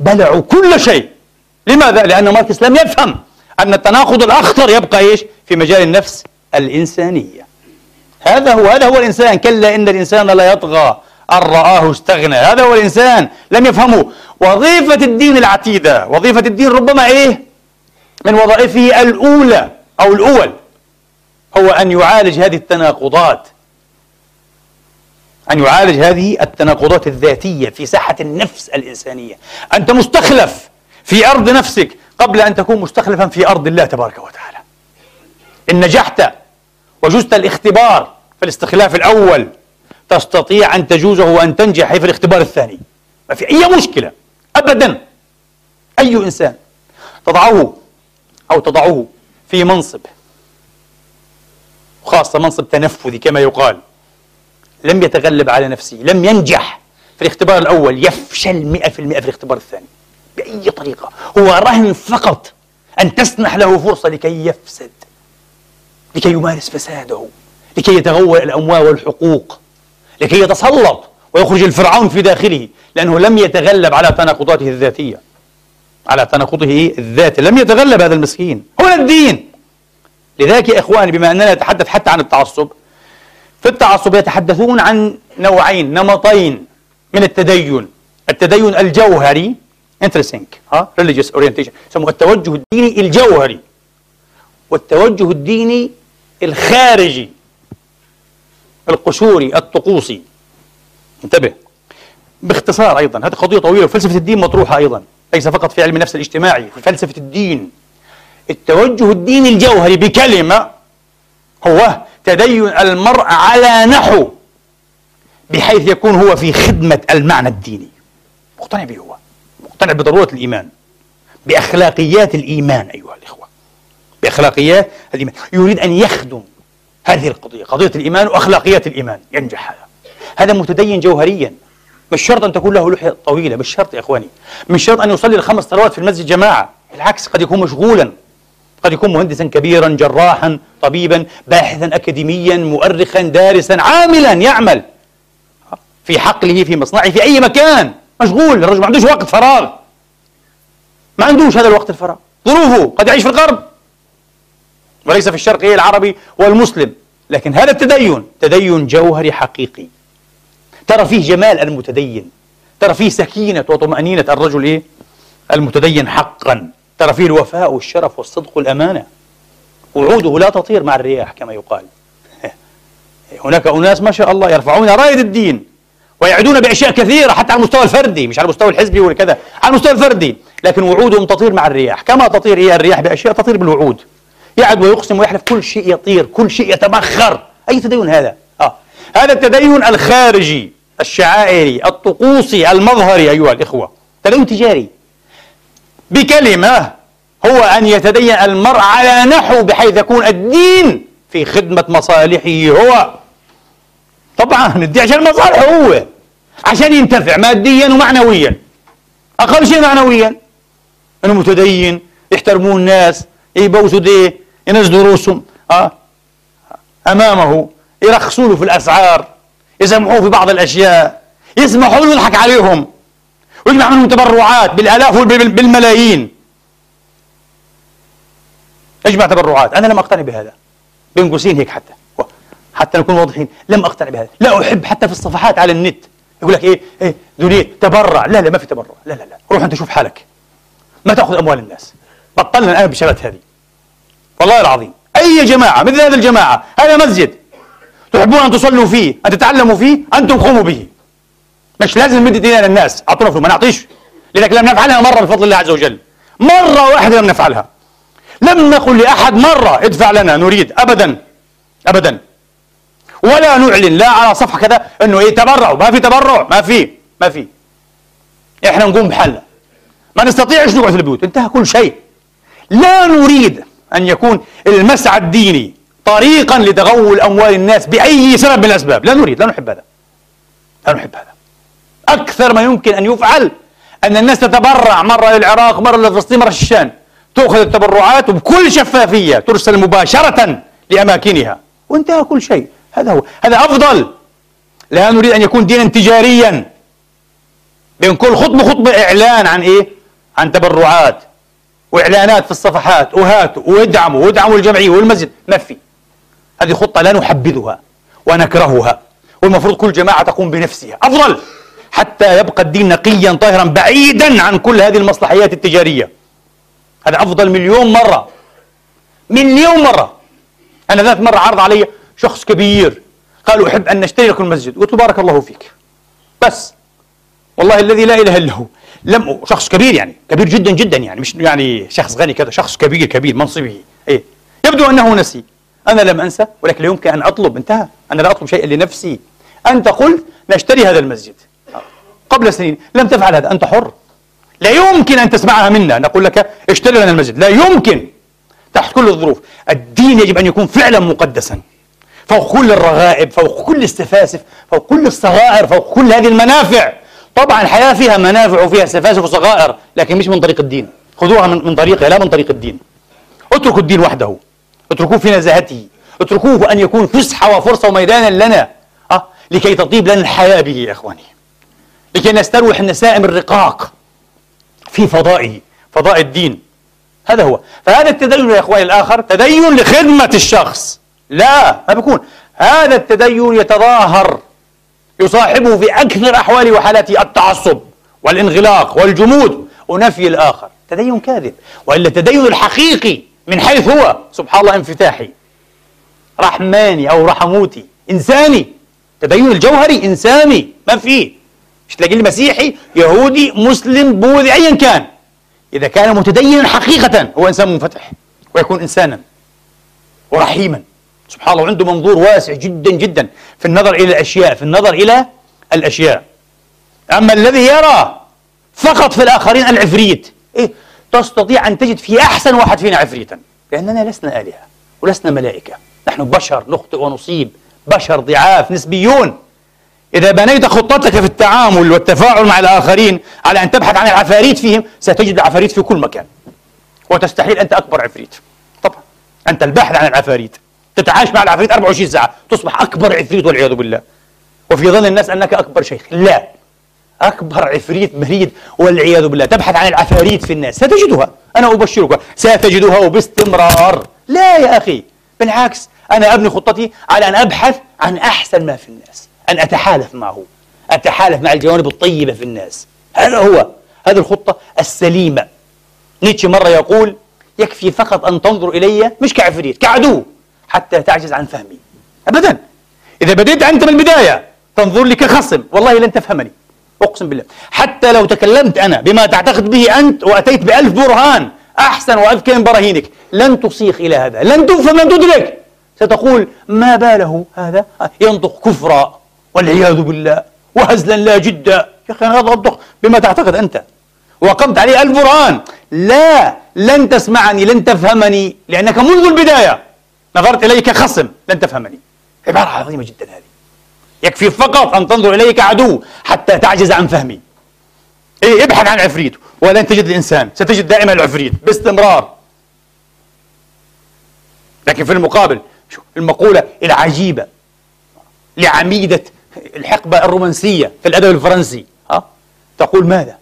بلعوا كل شيء لماذا؟ لأن ماركس لم يفهم أن التناقض الأخطر يبقى إيش؟ في مجال النفس الإنسانية هذا هو هذا هو الإنسان كلا إن الإنسان لا يطغى أن رآه استغنى. هذا هو الإنسان لم يفهمه. وظيفة الدين العتيدة وظيفة الدين ربما إيه؟ من وظائفه الأولى أو الأول هو أن يعالج هذه التناقضات. أن يعالج هذه التناقضات الذاتية في ساحة النفس الإنسانية. أنت مستخلف في أرض نفسك قبل أن تكون مستخلفا في أرض الله تبارك وتعالى. إن نجحت وجزت الاختبار في الاستخلاف الأول تستطيع أن تجوزه وأن تنجح في الاختبار الثاني. ما في أي مشكلة. أبدا. أي إنسان تضعه أو تضعه في منصب خاصة منصب تنفذي كما يقال لم يتغلب على نفسه لم ينجح في الاختبار الأول يفشل مئة في المئة في الاختبار الثاني. بأي طريقة؟ هو رهن فقط أن تسنح له فرصة لكي يفسد لكي يمارس فساده لكي يتغول الأموال والحقوق. لكي يتسلط ويخرج الفرعون في داخله لأنه لم يتغلب على تناقضاته الذاتية. على تناقضه الذاتي لم يتغلب هذا المسكين. هنا الدين. لذلك يا إخواني بما أننا نتحدث حتى عن التعصب في التعصب يتحدثون عن نوعين نمطين من التدين. التدين الجوهري انترسينك ها؟ religious orientation. يسموه التوجه الديني الجوهري. والتوجه الديني الخارجي. القشوري الطقوسي. انتبه. باختصار أيضا هذه قضية طويلة وفلسفة الدين مطروحة أيضا ليس فقط في علم النفس الاجتماعي في فلسفة الدين. التوجه الديني الجوهري بكلمة هو تدين المرء على نحو بحيث يكون هو في خدمة المعنى الديني. مقتنع به هو. مقتنع بضرورة الإيمان. بأخلاقيات الإيمان أيها الإخوة. بأخلاقيات الإيمان. يريد أن يخدم هذه القضية قضية الإيمان وأخلاقيات الإيمان ينجح هذا. هذا متدين جوهريا. مش شرط أن تكون له لحية طويلة مش شرط يا إخواني. مش شرط أن يصلي الخمس صلوات في المسجد جماعة. بالعكس قد يكون مشغولا. قد يكون مهندسا كبيرا جراحا طبيبا باحثا أكاديميا مؤرخا دارسا عاملا يعمل. في حقله في مصنعه في أي مكان. مشغول الرجل ما عندوش وقت فراغ. ما عندوش هذا الوقت الفراغ. ظروفه قد يعيش في الغرب. وليس في الشرقي العربي والمسلم لكن هذا التدين تدين جوهري حقيقي. ترى فيه جمال المتدين. ترى فيه سكينة وطمأنينة الرجل إيه؟ المتدين حقا. ترى فيه الوفاء والشرف والصدق والأمانة. وعوده لا تطير مع الرياح كما يقال. هناك أناس ما شاء الله يرفعون راية الدين ويعدون بأشياء كثيرة حتى على المستوى الفردي مش على المستوى الحزبي ولا كذا على المستوى الفردي. لكن وعودهم تطير مع الرياح. كما تطير هي الرياح بأشياء؟ تطير بالوعود. يعد ويقسم ويحلف كل شيء يطير كل شيء يتبخر. أي تدين هذا؟ آه. هذا التدين الخارجي الشعائري الطقوسي المظهري أيها الإخوة. تدين تجاري. بكلمة هو أن يتدين المرء على نحو بحيث يكون الدين في خدمة مصالحه هو. طبعا الدين عشان مصالحه هو عشان ينتفع ماديا ومعنويا. أقل شيء معنويا. أنه متدين يحترمون الناس يبوسوا ديه. ينزلوا رؤوسهم أه أمامه يرخصوا له في الأسعار يسمحوه في بعض الأشياء يسمحوا له يضحك عليهم ويجمع منهم تبرعات بالآلاف بالملايين. أجمع تبرعات. أنا لم أقتنع بهذا. بين قوسين هيك حتى. حتى نكون واضحين. لم أقتنع بهذا. لا أحب حتى في الصفحات على النت. يقول لك إيه إيه دوني تبرع. لا لا ما في تبرع. لا لا لا. روح أنت شوف حالك. ما تأخذ أموال الناس. بطلنا الآن بالشغلات هذه. والله العظيم. أي جماعة مثل هذه الجماعة هذا مسجد تحبون أن تصلوا فيه أن تتعلموا فيه أنتم قوموا به. مش لازم نمد ايدينا للناس أعطونا فلوس ما نعطيش. لذلك لم نفعلها مرة بفضل الله عز وجل. مرة واحدة لم نفعلها. لم نقل لأحد مرة ادفع لنا نريد ابدا ابدا. ولا نعلن لا على صفحة كذا إنه إيه تبرعوا ما في تبرع ما في ما في. إحنا نقوم بحالنا ما نستطيعش نقعد في البيوت انتهى كل شيء. لا نريد أن يكون المسعى الديني طريقا لتغول أموال الناس بأي سبب من الأسباب. لا نريد لا نحب هذا. لا نحب هذا. أكثر ما يمكن أن يفعل أن الناس تتبرع. مرة للعراق مرة لفلسطين مرة الشام. تأخذ التبرعات وبكل شفافية ترسل مباشرة لأماكنها. وانتهى كل شيء. هذا هو. هذا أفضل. لا نريد أن يكون دينا تجاريا. بين كل خطبة خطبة إعلان عن إيه؟ عن تبرعات. وإعلانات في الصفحات وهاتوا وادعموا وادعموا الجمعية والمسجد. ما في. هذه خطة لا نحبذها ونكرهها والمفروض كل جماعة تقوم بنفسها. أفضل حتى يبقى الدين نقيا طاهرا بعيدا عن كل هذه المصلحيات التجارية. هذا أفضل مليون مرة. مليون مرة. أنا ذات مرة عرض علي شخص كبير. قال أحب أن نشتري لكم المسجد. قلت له بارك الله فيك. بس. والله الذي لا إله إلا هو. لم شخص كبير يعني كبير جدا جدا يعني مش يعني شخص غني كذا شخص كبير كبير منصبه إيه. يبدو أنه نسي. أنا لم أنسى ولكن لا يمكن أن أطلب انتهى. أنا لا أطلب شيئا لنفسي. أنت قلت نشتري هذا المسجد. قبل سنين. لم تفعل هذا. أنت حر. لا يمكن أن تسمعها منا. نقول لك اشتري لنا المسجد. لا يمكن. تحت كل الظروف. الدين يجب أن يكون فعلا مقدسا. فوق كل الرغائب فوق كل السفاسف فوق كل الصغائر فوق كل هذه المنافع. طبعا الحياة فيها منافع وفيها سفاسف وصغائر لكن مش من طريق الدين. خذوها من, من طريقها لا من طريق الدين. اتركوا الدين وحده. اتركوه في نزاهته. اتركوه أن يكون فسحة وفرصة وميدانا لنا. أه؟ لكي تطيب لنا الحياة به يا إخواني. لكي نستروح النسائم الرقاق في فضائه فضاء الدين. هذا هو. فهذا التدين يا إخواني الآخر تدين لخدمة الشخص. لا ما بيكون. هذا التدين يتظاهر يصاحبه في أكثر أحوال وحالاته التعصب والانغلاق والجمود ونفي الآخر. تدين كاذب. وإلا التدين الحقيقي من حيث هو. سبحان الله انفتاحي. رحماني أو رحموتي. إنساني. تدين الجوهري إنساني. ما فيه مش تلاقي لي مسيحي يهودي مسلم بوذي أيا كان. إذا كان متدينا حقيقة هو إنسان منفتح. ويكون إنسانا. ورحيما. سبحان الله وعنده منظور واسع جدا جدا في النظر إلى الأشياء في النظر إلى الأشياء. أما الذي يرى فقط في الآخرين العفريت. إيه؟ تستطيع أن تجد في أحسن واحد فينا عفريتا. لأننا لسنا آلهة ولسنا ملائكة. نحن بشر نخطئ ونصيب. بشر ضعاف نسبيون. إذا بنيت خطتك في التعامل والتفاعل مع الآخرين على أن تبحث عن العفاريت فيهم ستجد العفاريت في كل مكان. وتستحيل أنت أكبر عفريت. طبعا. أنت البحث عن العفاريت. تتعايش مع العفريت 24 ساعة تصبح أكبر عفريت والعياذ بالله. وفي ظن الناس أنك أكبر شيخ. لا. أكبر عفريت مريد والعياذ بالله. تبحث عن العفاريت في الناس. ستجدها. أنا أبشرك. ستجدها وباستمرار لا يا أخي. بالعكس أنا أبني خطتي على أن أبحث عن أحسن ما في الناس. أن أتحالف معه. أتحالف مع الجوانب الطيبة في الناس. هذا هو. هذه الخطة السليمة. نيتشه مرة يقول يكفي فقط أن تنظر إلي مش كعفريت كعدو. حتى تعجز عن فهمي. أبدا. إذا بديت أنت من البداية تنظر لي كخصم. والله لن تفهمني. أقسم بالله. حتى لو تكلمت أنا بما تعتقد به أنت وأتيت بألف برهان أحسن وأذكى من براهينك لن تصيغ إلى هذا. لن تفهم لن تدرك ستقول ما باله هذا؟ ينطق كفرا. والعياذ بالله. وهزلا لا جدا. يا أخي أنا أنطق بما تعتقد أنت. وقمت عليه ألف برهان. لا لن تسمعني لن تفهمني لأنك منذ البداية. نظرت إلي كخصم لن تفهمني. عبارة عظيمة جدا هذه. يكفي فقط أن تنظر إلي كعدو حتى تعجز عن فهمي. إيه ابحث عن عفريت ولن تجد الإنسان. ستجد دائما العفريت باستمرار. لكن في المقابل المقولة العجيبة لعميدة الحقبة الرومانسية في الأدب الفرنسي ها؟ تقول ماذا؟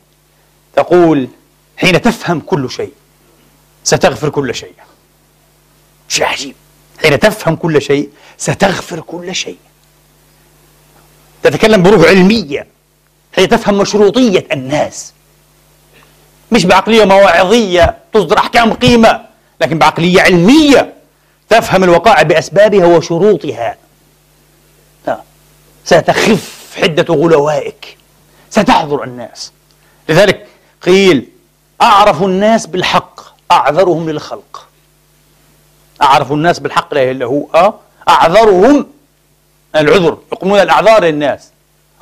تقول حين تفهم كل شيء ستغفر كل شيء. شيء عجيب. حين تفهم كل شيء ستغفر كل شيء. تتكلم بروح علمية حين تفهم مشروطية الناس. مش بعقلية مواعظية تصدر أحكام قيمة لكن بعقلية علمية تفهم الوقائع بأسبابها وشروطها. ستخف حدة غلوائك. ستحضر الناس. لذلك قيل أعرف الناس بالحق أعذرهم للخلق. أعرف الناس بالحق لا إله إلا هو. أه؟ أعذرهم العذر. يقومون الأعذار للناس.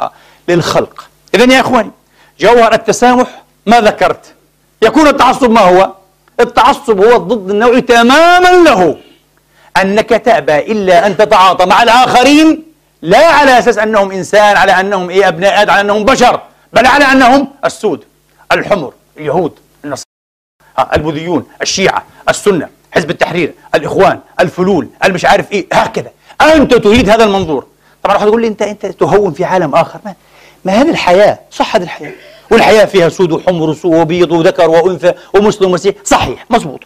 أه؟ للخلق. إذا يا إخواني جوهر التسامح ما ذكرت. يكون التعصب ما هو؟ التعصب هو الضد النوعي تماما له. أنك تأبى إلا أن تتعاطى مع الآخرين لا على أساس أنهم إنسان على أنهم إيه أبناء آدم على أنهم بشر بل على أنهم السود الحمر اليهود النصارى البوذيون الشيعة السنة. حزب التحرير الإخوان الفلول المش عارف إيه هكذا. أنت تريد هذا المنظور. طبعا واحد يقول لي أنت أنت تهون في عالم آخر. ما, ما هذه الحياة صح هذه الحياة. والحياة فيها سود وحمر وبيض وذكر وأنثى ومسلم ومسيح. صحيح مضبوط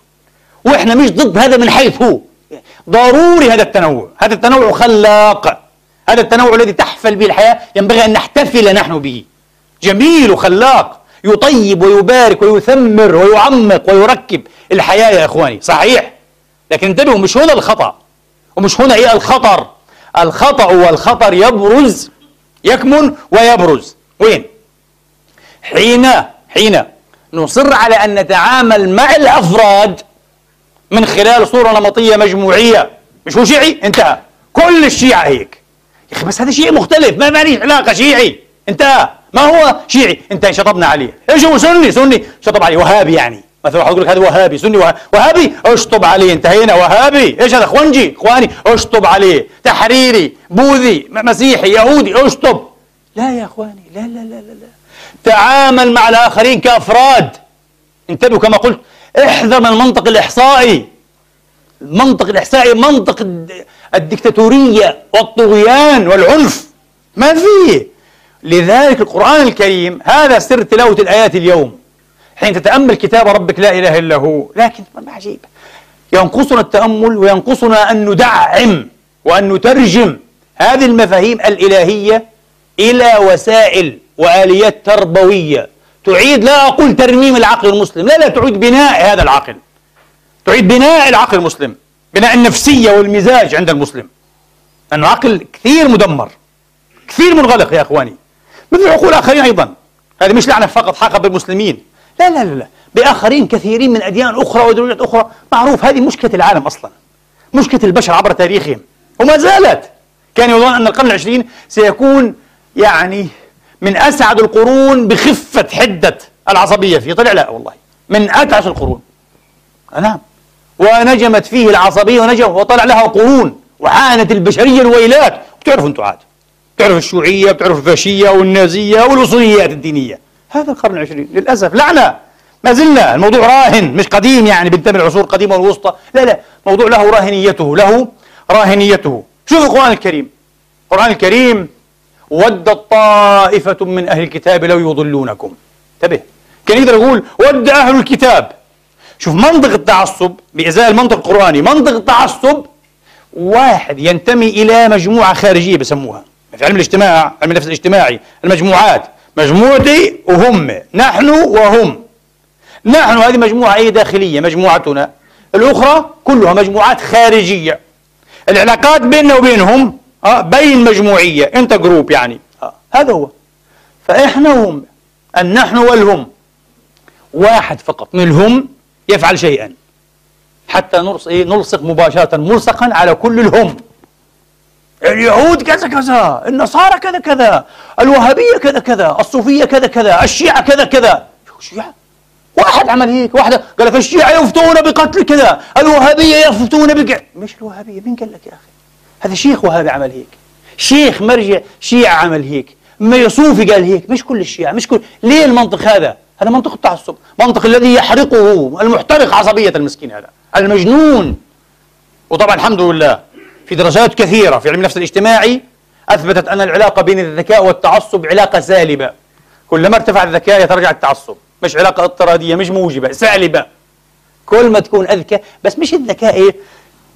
وإحنا مش ضد هذا من حيث هو. ضروري هذا التنوع. هذا التنوع خلاق. هذا التنوع الذي تحفل به الحياة ينبغي أن نحتفل نحن به. جميل وخلاق. يطيب ويبارك ويثمر ويعمق ويركب. الحياة يا إخواني صحيح. لكن انتبهوا مش هنا الخطأ ومش هنا إيه الخطر. الخطأ والخطر يبرز يكمن ويبرز. وين؟ حين حين نصر على أن نتعامل مع الأفراد من خلال صورة نمطية مجموعية. مش هو شيعي؟ انتهى. كل الشيعة هيك. يا أخي بس هذا شيعي مختلف. ما ماليش علاقة شيعي. انتهى ما هو شيعي؟ انت شطبنا عليه. إيش هو سني؟ سني شطب عليه. وهابي يعني. مثلا واحد يقول لك هذا وهابي. سني وهابي اشطب عليه. انتهينا. وهابي. إيش هذا اخوانجي؟ إخواني اشطب عليه. تحريري بوذي مسيحي يهودي اشطب. لا يا إخواني. لا لا لا لا, لا. تعامل مع الآخرين كأفراد. انتبهوا كما قلت. احذر من المنطق الإحصائي. المنطق الإحصائي منطق الدكتاتورية والطغيان والعنف. ما فيه. لذلك القرآن الكريم هذا سر تلاوة الآيات اليوم. حين تتأمل كتاب ربك لا إله إلا هو. لكن عجيب. ينقصنا التأمل وينقصنا أن ندعم وأن نترجم هذه المفاهيم الإلهية إلى وسائل وآليات تربوية. تعيد لا أقول ترميم العقل المسلم لا لا تعيد بناء هذا العقل. تعيد بناء العقل المسلم بناء النفسية والمزاج عند المسلم. أنه عقل كثير مدمر كثير منغلق يا إخواني. مثل عقول آخرين أيضا. هذه مش لعنة فقط حاقة بالمسلمين. لا لا لا, لا. بآخرين كثيرين من أديان أخرى ودولات أخرى. معروف هذه مشكلة العالم أصلا. مشكلة البشر عبر تاريخهم. وما زالت. كان يظن أن القرن العشرين سيكون يعني من أسعد القرون بخفة حدة العصبية فيه. طلع لا والله. من أتعس القرون. نعم. ونجمت فيه العصبية ونجم وطلع لها قرون. وعانت البشرية الويلات. بتعرفوا أنتم عاد. بتعرفوا الشيوعية بتعرفوا الفاشية والنازية والوصوليات الدينية. هذا القرن العشرين. للأسف لعنة. ما زلنا. الموضوع راهن مش قديم يعني بنتمي العصور القديمة والوسطى. لا لا. موضوع له راهنيته له راهنيته. شوف القرآن الكريم. القرآن الكريم ودت طائفة من أهل الكتاب لو يضلونكم. انتبه. كان يقدر يقول ود أهل الكتاب. شوف منطق التعصب بإزاء المنطق القرآني منطق التعصب واحد ينتمي إلى مجموعة خارجية بسموها. في علم الاجتماع علم النفس الاجتماعي. المجموعات. مجموعتي وهم. نحن وهم. نحن هذه مجموعة أي داخلية مجموعتنا. الأخرى كلها مجموعات خارجية. العلاقات بيننا وبينهم آه بين مجموعية انت جروب يعني. آه هذا هو. فإحنا وهم النحن والهم. واحد فقط منهم يفعل شيئا. حتى إيه نلصق مباشرة ملصقا على كل الهم. اليهود كذا كذا النصارى كذا كذا الوهابية كذا كذا الصوفية كذا كذا الشيعة كذا كذا. الشيعة واحد عمل هيك واحد قال لك الشيعة يفتون بقتل كذا الوهابية يفتون بك. مش الوهابية مين قال لك يا أخي؟ هذا شيخ وهابي عمل هيك. شيخ مرجع شيعة عمل هيك. ما صوفي قال هيك. مش كل الشيعة مش كل. ليه المنطق هذا؟ هذا منطق التعصب. منطق الذي يحرقه المحترق عصبية المسكين هذا المجنون. وطبعا الحمد لله. في دراسات كثيرة في علم النفس الاجتماعي أثبتت أن العلاقة بين الذكاء والتعصب علاقة سالبة. كلما ارتفع الذكاء يتراجع التعصب. مش علاقة اضطرادية مش موجبة سالبة. كل ما تكون أذكى بس مش الذكاء إيه؟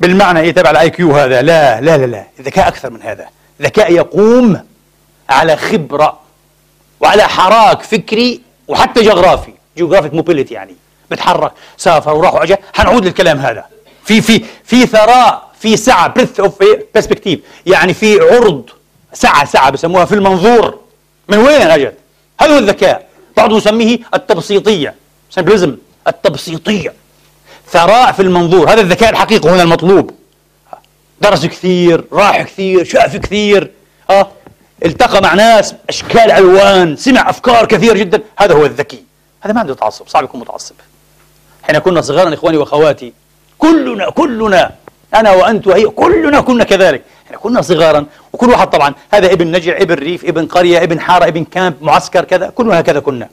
بالمعنى إيه تبع ال IQ هذا. لا لا لا لا. الذكاء أكثر من هذا. ذكاء يقوم على خبرة وعلى حراك فكري وحتى جغرافي. geographic mobility يعني. بتحرك سافر وراح وأجا. حنعود للكلام هذا. في في في ثراء في سعة breadth of perspective يعني في عرض سعة سعة بسموها في المنظور. من وين اجت؟ هذا هو الذكاء؟ بعضهم يسميه التبسيطية. simplism التبسيطية. ثراء في المنظور. هذا الذكاء الحقيقي هنا المطلوب. درس كثير راح كثير شاف كثير. آه. التقى مع ناس أشكال ألوان سمع أفكار كثير جدا. هذا هو الذكي. هذا ما عنده تعصب. صعب يكون متعصب. حين كنا صغارا إخواني وأخواتي. كلنا كلنا أنا وأنت وهي كلنا كنا كذلك. إحنا كنا صغارا وكل واحد طبعا هذا ابن نجع ابن ريف ابن قرية ابن حارة ابن كامب معسكر كذا كلنا هكذا كنا.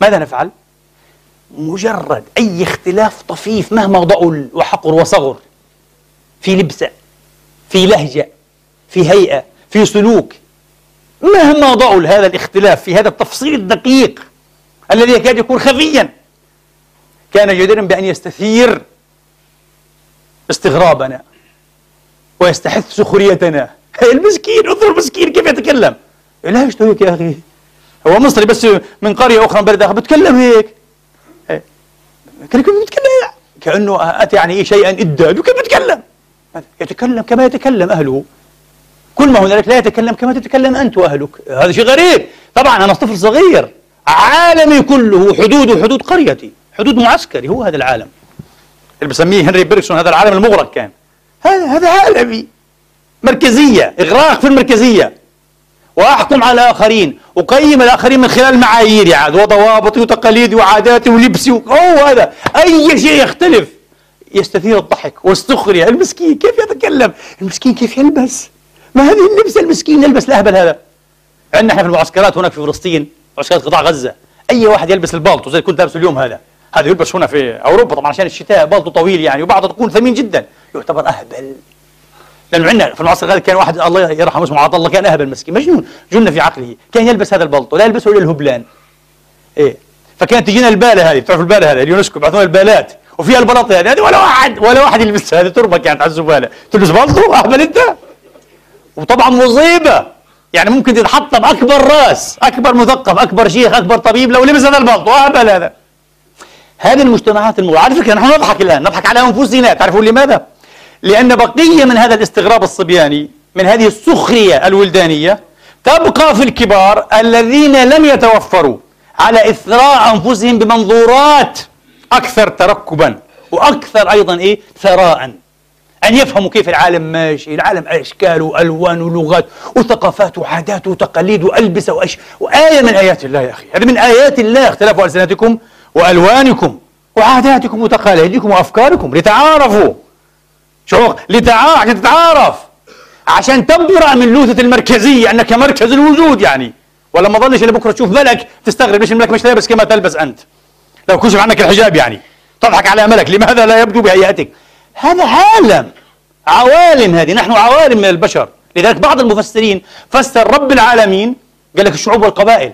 ماذا نفعل؟ مجرد أي اختلاف طفيف مهما ضؤل وحقر وصغر. في لبسة في لهجة في هيئة في سلوك. مهما ضؤل هذا الاختلاف في هذا التفصيل الدقيق الذي يكاد يكون خفيا. كان جديرا بأن يستثير استغرابنا ويستحث سخريتنا. المسكين انظر المسكين كيف يتكلم. لا هيك يا أخي. هو مصري بس من قرية أخرى من بلد آخر بتكلم هيك. إيه. كيف بيتكلم. كأنه أتى يعني شيئا إدى كيف بيتكلم. يتكلم كما يتكلم أهله. كل ما هنالك لا يتكلم كما تتكلم أنت وأهلك. هذا شيء غريب. طبعا أنا طفل صغير. عالمي كله حدود حدود قريتي. حدود معسكري هو هذا العالم. اللي بسميه هنري بيركسون هذا العالم المغرق كان. هذا هذا عالمي. مركزية إغراق في المركزية. وأحكم على الآخرين أقيم الآخرين من خلال معاييري عاد وضوابطي وتقاليدي وعاداتي ولبسي هو هذا أي شيء يختلف. يستثير الضحك والسخرية المسكين كيف يتكلم؟ المسكين كيف يلبس؟ ما هذه اللبس المسكين يلبس الأهبل هذا؟ عندنا إحنا في المعسكرات هناك في فلسطين معسكرات قطاع غزة. أي واحد يلبس البالطو زي كنت لابسه اليوم هذا. هذا يلبس هنا في أوروبا طبعا عشان الشتاء بالطو طويل يعني وبعضه تكون ثمين جدا. يعتبر أهبل. لأنه عندنا في العصر هذا كان واحد الله يرحمه اسمه عطا الله كان أهبل مسكين. مجنون. جن في عقله. كان يلبس هذا البلطو لا يلبسه إلا الهبلان. إيه. فكانت تجينا البالة هذه. بتعرف البالة هذه؟ اليونسكو بعثونا البالات. وفيها البلاط هذه. هذه ولا واحد ولا واحد يلبسها هذه تربة كانت على الزبالة. تلبس بلطو؟ أهبل أنت. وطبعا مصيبة. يعني ممكن تتحطم أكبر راس أكبر مثقف أكبر شيخ أكبر طبيب لو لبس هذا البلطو. أهبل هذا. هذه المجتمعات المغربية. على فكرة نحن نضحك الآن نضحك على أنفسنا تعرفون لماذا؟ لأن بقية من هذا الاستغراب الصبياني من هذه السخرية الولدانية تبقى في الكبار الذين لم يتوفروا على إثراء أنفسهم بمنظورات أكثر تركبا وأكثر أيضا إيه؟ ثراء أن يفهموا كيف العالم ماشي العالم أشكال وألوان ولغات وثقافات وعادات وتقاليد وألبسة وأش... وآية من آيات الله يا أخي. هذه من آيات الله. اختلاف ألسنتكم وألوانكم وعاداتكم وتقاليدكم وأفكاركم. لتعارفوا. شو لتعارف عشان تتعارف. عشان تبرأ من لوثة المركزية أنك مركز الوجود يعني. ولا ما ظلش اللي بكرة تشوف ملك تستغرب ليش الملك مش لابس كما تلبس أنت؟ لو كشف عنك الحجاب يعني. تضحك على ملك لماذا لا يبدو بهيئتك؟ هذا عالم. عوالم هذه. نحن عوالم من البشر. لذلك بعض المفسرين فسر رب العالمين قال لك الشعوب والقبائل.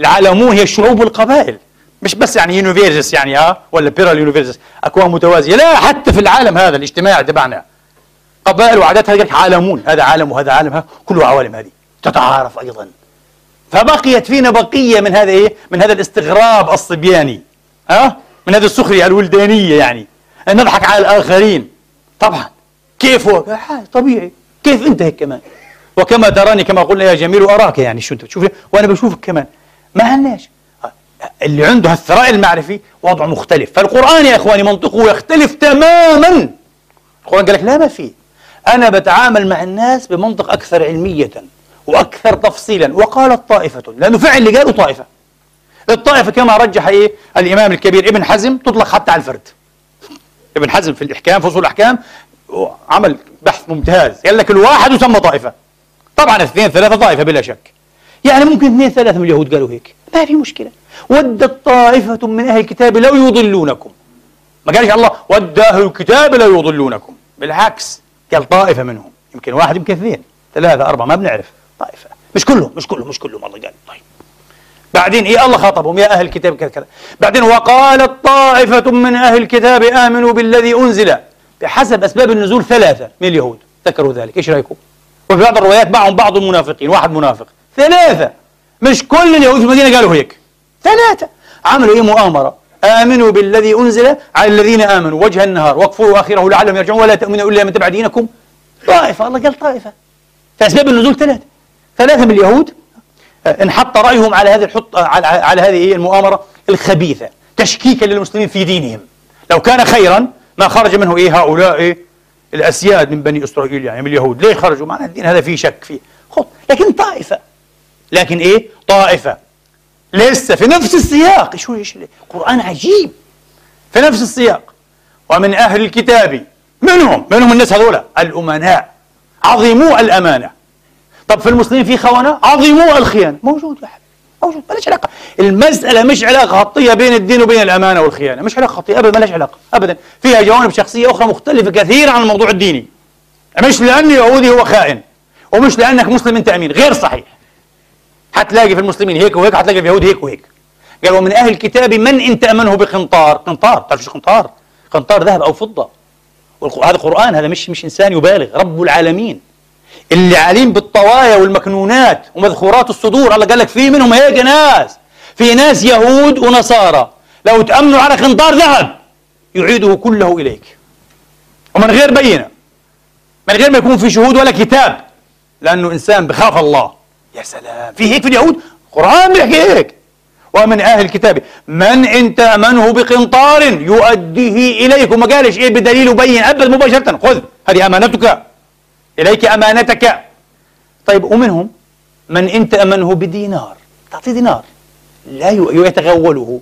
العالمون هي الشعوب والقبائل. مش بس يعني universes يعني ها؟ ولا parallel universes. أكوان متوازية. لا حتى في العالم هذا الاجتماعي تبعنا. قبائل وعادات هذا عالمون. هذا عالم وهذا عالم ها؟ كله عوالم هذه. تتعارف أيضا. فبقيت فينا بقية من هذا إيه؟ من هذا الاستغراب الصبياني ها؟ من هذه السخرية الولدانية يعني. أن نضحك على الآخرين. طبعا. كيف هو؟ طبيعي. كيف أنت هيك كمان؟ وكما تراني كما قلنا يا جميل أراك يعني شو أنت بتشوف وأنا بشوفك كمان. ما عندناش اللي عنده الثراء المعرفي وضعه مختلف. فالقرآن يا إخواني منطقه يختلف تماما. القرآن قال لك لا ما في. أنا بتعامل مع الناس بمنطق أكثر علمية وأكثر تفصيلا. وقالت طائفة لأنه فعل اللي قالوا طائفة. الطائفة كما رجح إيه؟ الإمام الكبير ابن حزم تطلق حتى على الفرد. ابن حزم في الإحكام فصول الأحكام عمل بحث ممتاز. قال لك الواحد يسمى طائفة. طبعا اثنين ثلاثة طائفة بلا شك. يعني ممكن اثنين ثلاثة من اليهود قالوا هيك. ما في مشكلة. ودت طائفة من أهل الكتاب لو يضلونكم. ما قالش الله ود أهل الكتاب لا يضلونكم. بالعكس قال طائفة منهم. يمكن واحد يمكن اثنين ثلاثة أربعة ما بنعرف. طائفة. مش كلهم مش كلهم مش كلهم الله قال. طيب. بعدين إيه الله خاطبهم؟ يا أهل الكتاب كذا كذا. بعدين وقالت طائفة من أهل الكتاب آمنوا بالذي أنزل. بحسب أسباب النزول ثلاثة من اليهود. ذكروا ذلك. إيش رأيكم؟ وفي بعض الروايات معهم بعض المنافقين واحد منافق. ثلاثة. مش كل اليهود في المدينة قالوا هيك. ثلاثة. عملوا إيه؟ مؤامرة. آمنوا بالذي أنزل على الذين آمنوا. وجه النهار. واكفروا آخره لعلهم يرجعون. ولا تؤمنوا إلا من تبع دينكم. طائفة. الله قال طائفة. فأسباب النزول ثلاثة. ثلاثة من اليهود انحط رأيهم على هذه الحط على, على هذه المؤامرة الخبيثة. تشكيكا للمسلمين في دينهم. لو كان خيرا ما خرج منه إيه؟ هؤلاء إيه؟ الأسياد من بني إسرائيل يعني من اليهود. ليه خرجوا؟ معنا الدين هذا فيه شك فيه. خط لكن طائفة. لكن إيه؟ طائفة. لسه في نفس السياق. شو إيش القرآن عجيب. في نفس السياق. ومن أهل الكتاب. منهم؟ منهم الناس هذول الأمناء. عظموا الأمانة. طب في المسلمين في خونة؟ عظموا الخيانة. موجود يا حبيبي. موجود. مالش علاقة. المسألة مش علاقة خطية بين الدين وبين الأمانة والخيانة. مش علاقة خطية. أبدا مالش علاقة. أبدا. فيها جوانب شخصية أخرى مختلفة كثيرا عن الموضوع الديني. مش لأن يهودي هو خائن. ومش لأنك مسلم أنت أمين. غير صحيح. حتلاقي في المسلمين هيك وهيك حتلاقي في اليهود هيك وهيك. قال ومن أهل الكتاب من إن تأمنه بقنطار؟ قنطار تعرف شو قنطار؟ قنطار ذهب أو فضة. هذا قرآن هذا مش مش إنسان يبالغ رب العالمين. اللي عليم بالطوايا والمكنونات ومذخورات الصدور الله قال لك في منهم هيك ناس. في ناس يهود ونصارى. لو تأمنوا على قنطار ذهب يعيده كله إليك. ومن غير بينة من غير ما يكون في شهود ولا كتاب. لأنه إنسان بخاف الله. يا سلام. في هيك في اليهود؟ قرآن بيحكي هيك. ومن أهل الكتاب من إن تأمنه بقنطار يؤديه إليك. وما قالش إيه بدليل وبين أبدا مباشرة. خذ هذه أمانتك. إليك أمانتك. طيب ومنهم من إن تأمنه بدينار. تعطيه دينار. لا يتغوله.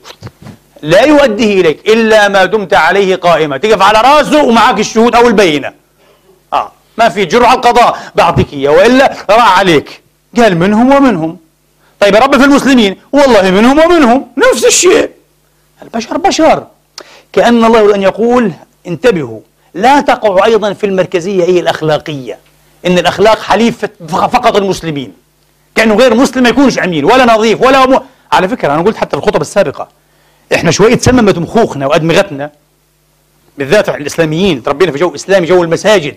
لا يؤديه إليك إلا ما دمت عليه قائمة تقف على رأسه ومعك الشهود أو البينة. آه ما في جرعة القضاء. بعطيك إياه. وإلا راح عليك. قال منهم ومنهم. طيب يا رب في المسلمين والله منهم ومنهم نفس الشيء. البشر بشر. كأن الله يريد أن يقول انتبهوا لا تقع أيضا في المركزية هي الأخلاقية. إن الأخلاق حليف فقط المسلمين. كأنه غير مسلم ما يكونش أمين ولا نظيف ولا م... على فكرة أنا قلت حتى الخطب السابقة إحنا شوية تسممت مخوخنا وأدمغتنا. بالذات الإسلاميين تربينا في جو إسلامي جو المساجد.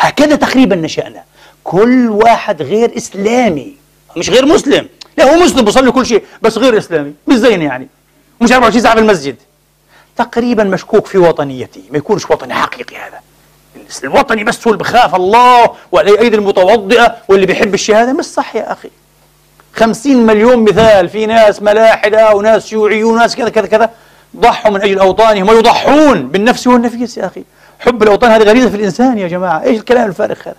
هكذا تقريبا نشأنا. كل واحد غير إسلامي. مش غير مسلم. لا هو مسلم بيصلي كل شيء بس غير إسلامي. مش زينا يعني. مش 24 ساعة في المسجد. تقريبا مشكوك في وطنيته ما يكونش وطني حقيقي هذا. الوطني بس هو اللي بخاف الله والأيدي المتوضئة واللي بيحب الشهادة. مش صح يا أخي. خمسين مليون مثال. في ناس ملاحدة وناس شيوعيون وناس كذا كذا كذا. ضحوا من أجل أوطانهم ويضحون بالنفس والنفيس يا أخي. حب الأوطان هذه غريزة في الإنسان يا جماعة. إيش الكلام الفارغ هذا؟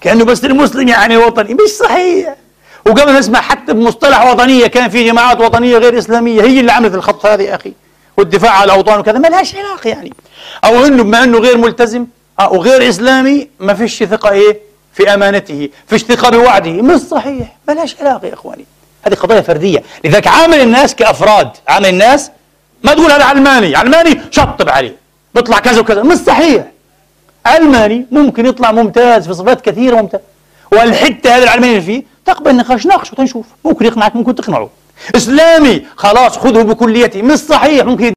كأنه بس المسلم يعني وطني. مش صحيح. وقبل نسمع حتى بمصطلح وطنية كان في جماعات وطنية غير إسلامية. هي اللي عملت الخط هذا يا أخي. والدفاع على الأوطان وكذا. ما لهاش علاقة يعني. أو إنه بما إنه غير ملتزم آه، وغير إسلامي ما فيش ثقة إيه؟ في أمانته فيش ثقة بوعده. مش صحيح. ما لهاش علاقة يا إخواني. هذه قضايا فردية. لذلك عامل الناس كأفراد. عامل الناس ما تقول هذا علماني. علماني شطب عليه. بيطلع كذا وكذا. مش صحيح. علماني ممكن يطلع ممتاز في صفات كثيرة ممتاز والحتة هذا العلماني اللي فيه تقبل النقاش ناقش وتنشوف. ممكن يقنعك ممكن تقنعه. إسلامي خلاص خذه بكليته. مش صحيح ممكن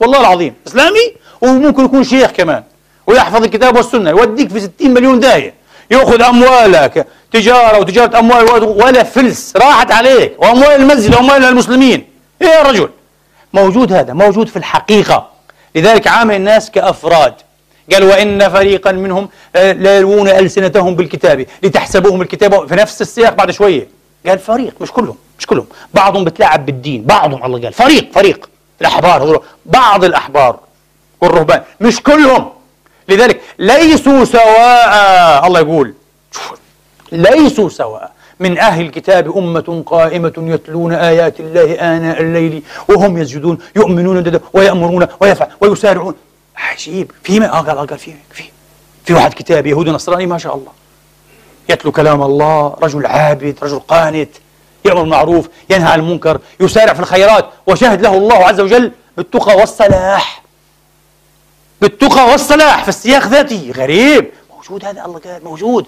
والله العظيم. إسلامي وممكن يكون شيخ كمان. ويحفظ الكتاب والسنة. يوديك في 60 مليون داهية. يأخذ أموالك. تجارة وتجارة أموال ولا فلس. راحت عليك. وأموال المسجد وأموال المسلمين. إيه يا رجل؟ موجود هذا. موجود في الحقيقة. لذلك عامل الناس كأفراد. قال وإن فريقا منهم آه، لا يلوون ألسنتهم بالكتاب لتحسبوهم الكتاب. في نفس السياق بعد شوية قال فريق مش كلهم مش كلهم. بعضهم بتلاعب بالدين بعضهم الله قال فريق فريق. الأحبار بعض الأحبار والرهبان مش كلهم. لذلك ليسوا سواء الله يقول ليسوا سواء من أهل الكتاب أمة قائمة يتلون آيات الله آناء الليل وهم يسجدون يؤمنون ويأمرون ويفعل ويسارعون. عجيب. في ما آه قال قال في في في واحد كتاب يهودي نصراني ما شاء الله. يتلو كلام الله رجل عابد رجل قانت يأمر بالمعروف ينهى عن المنكر يسارع في الخيرات وشهد له الله عز وجل بالتقى والصلاح. بالتقى والصلاح في السياق ذاته غريب. موجود هذا؟ الله قال موجود.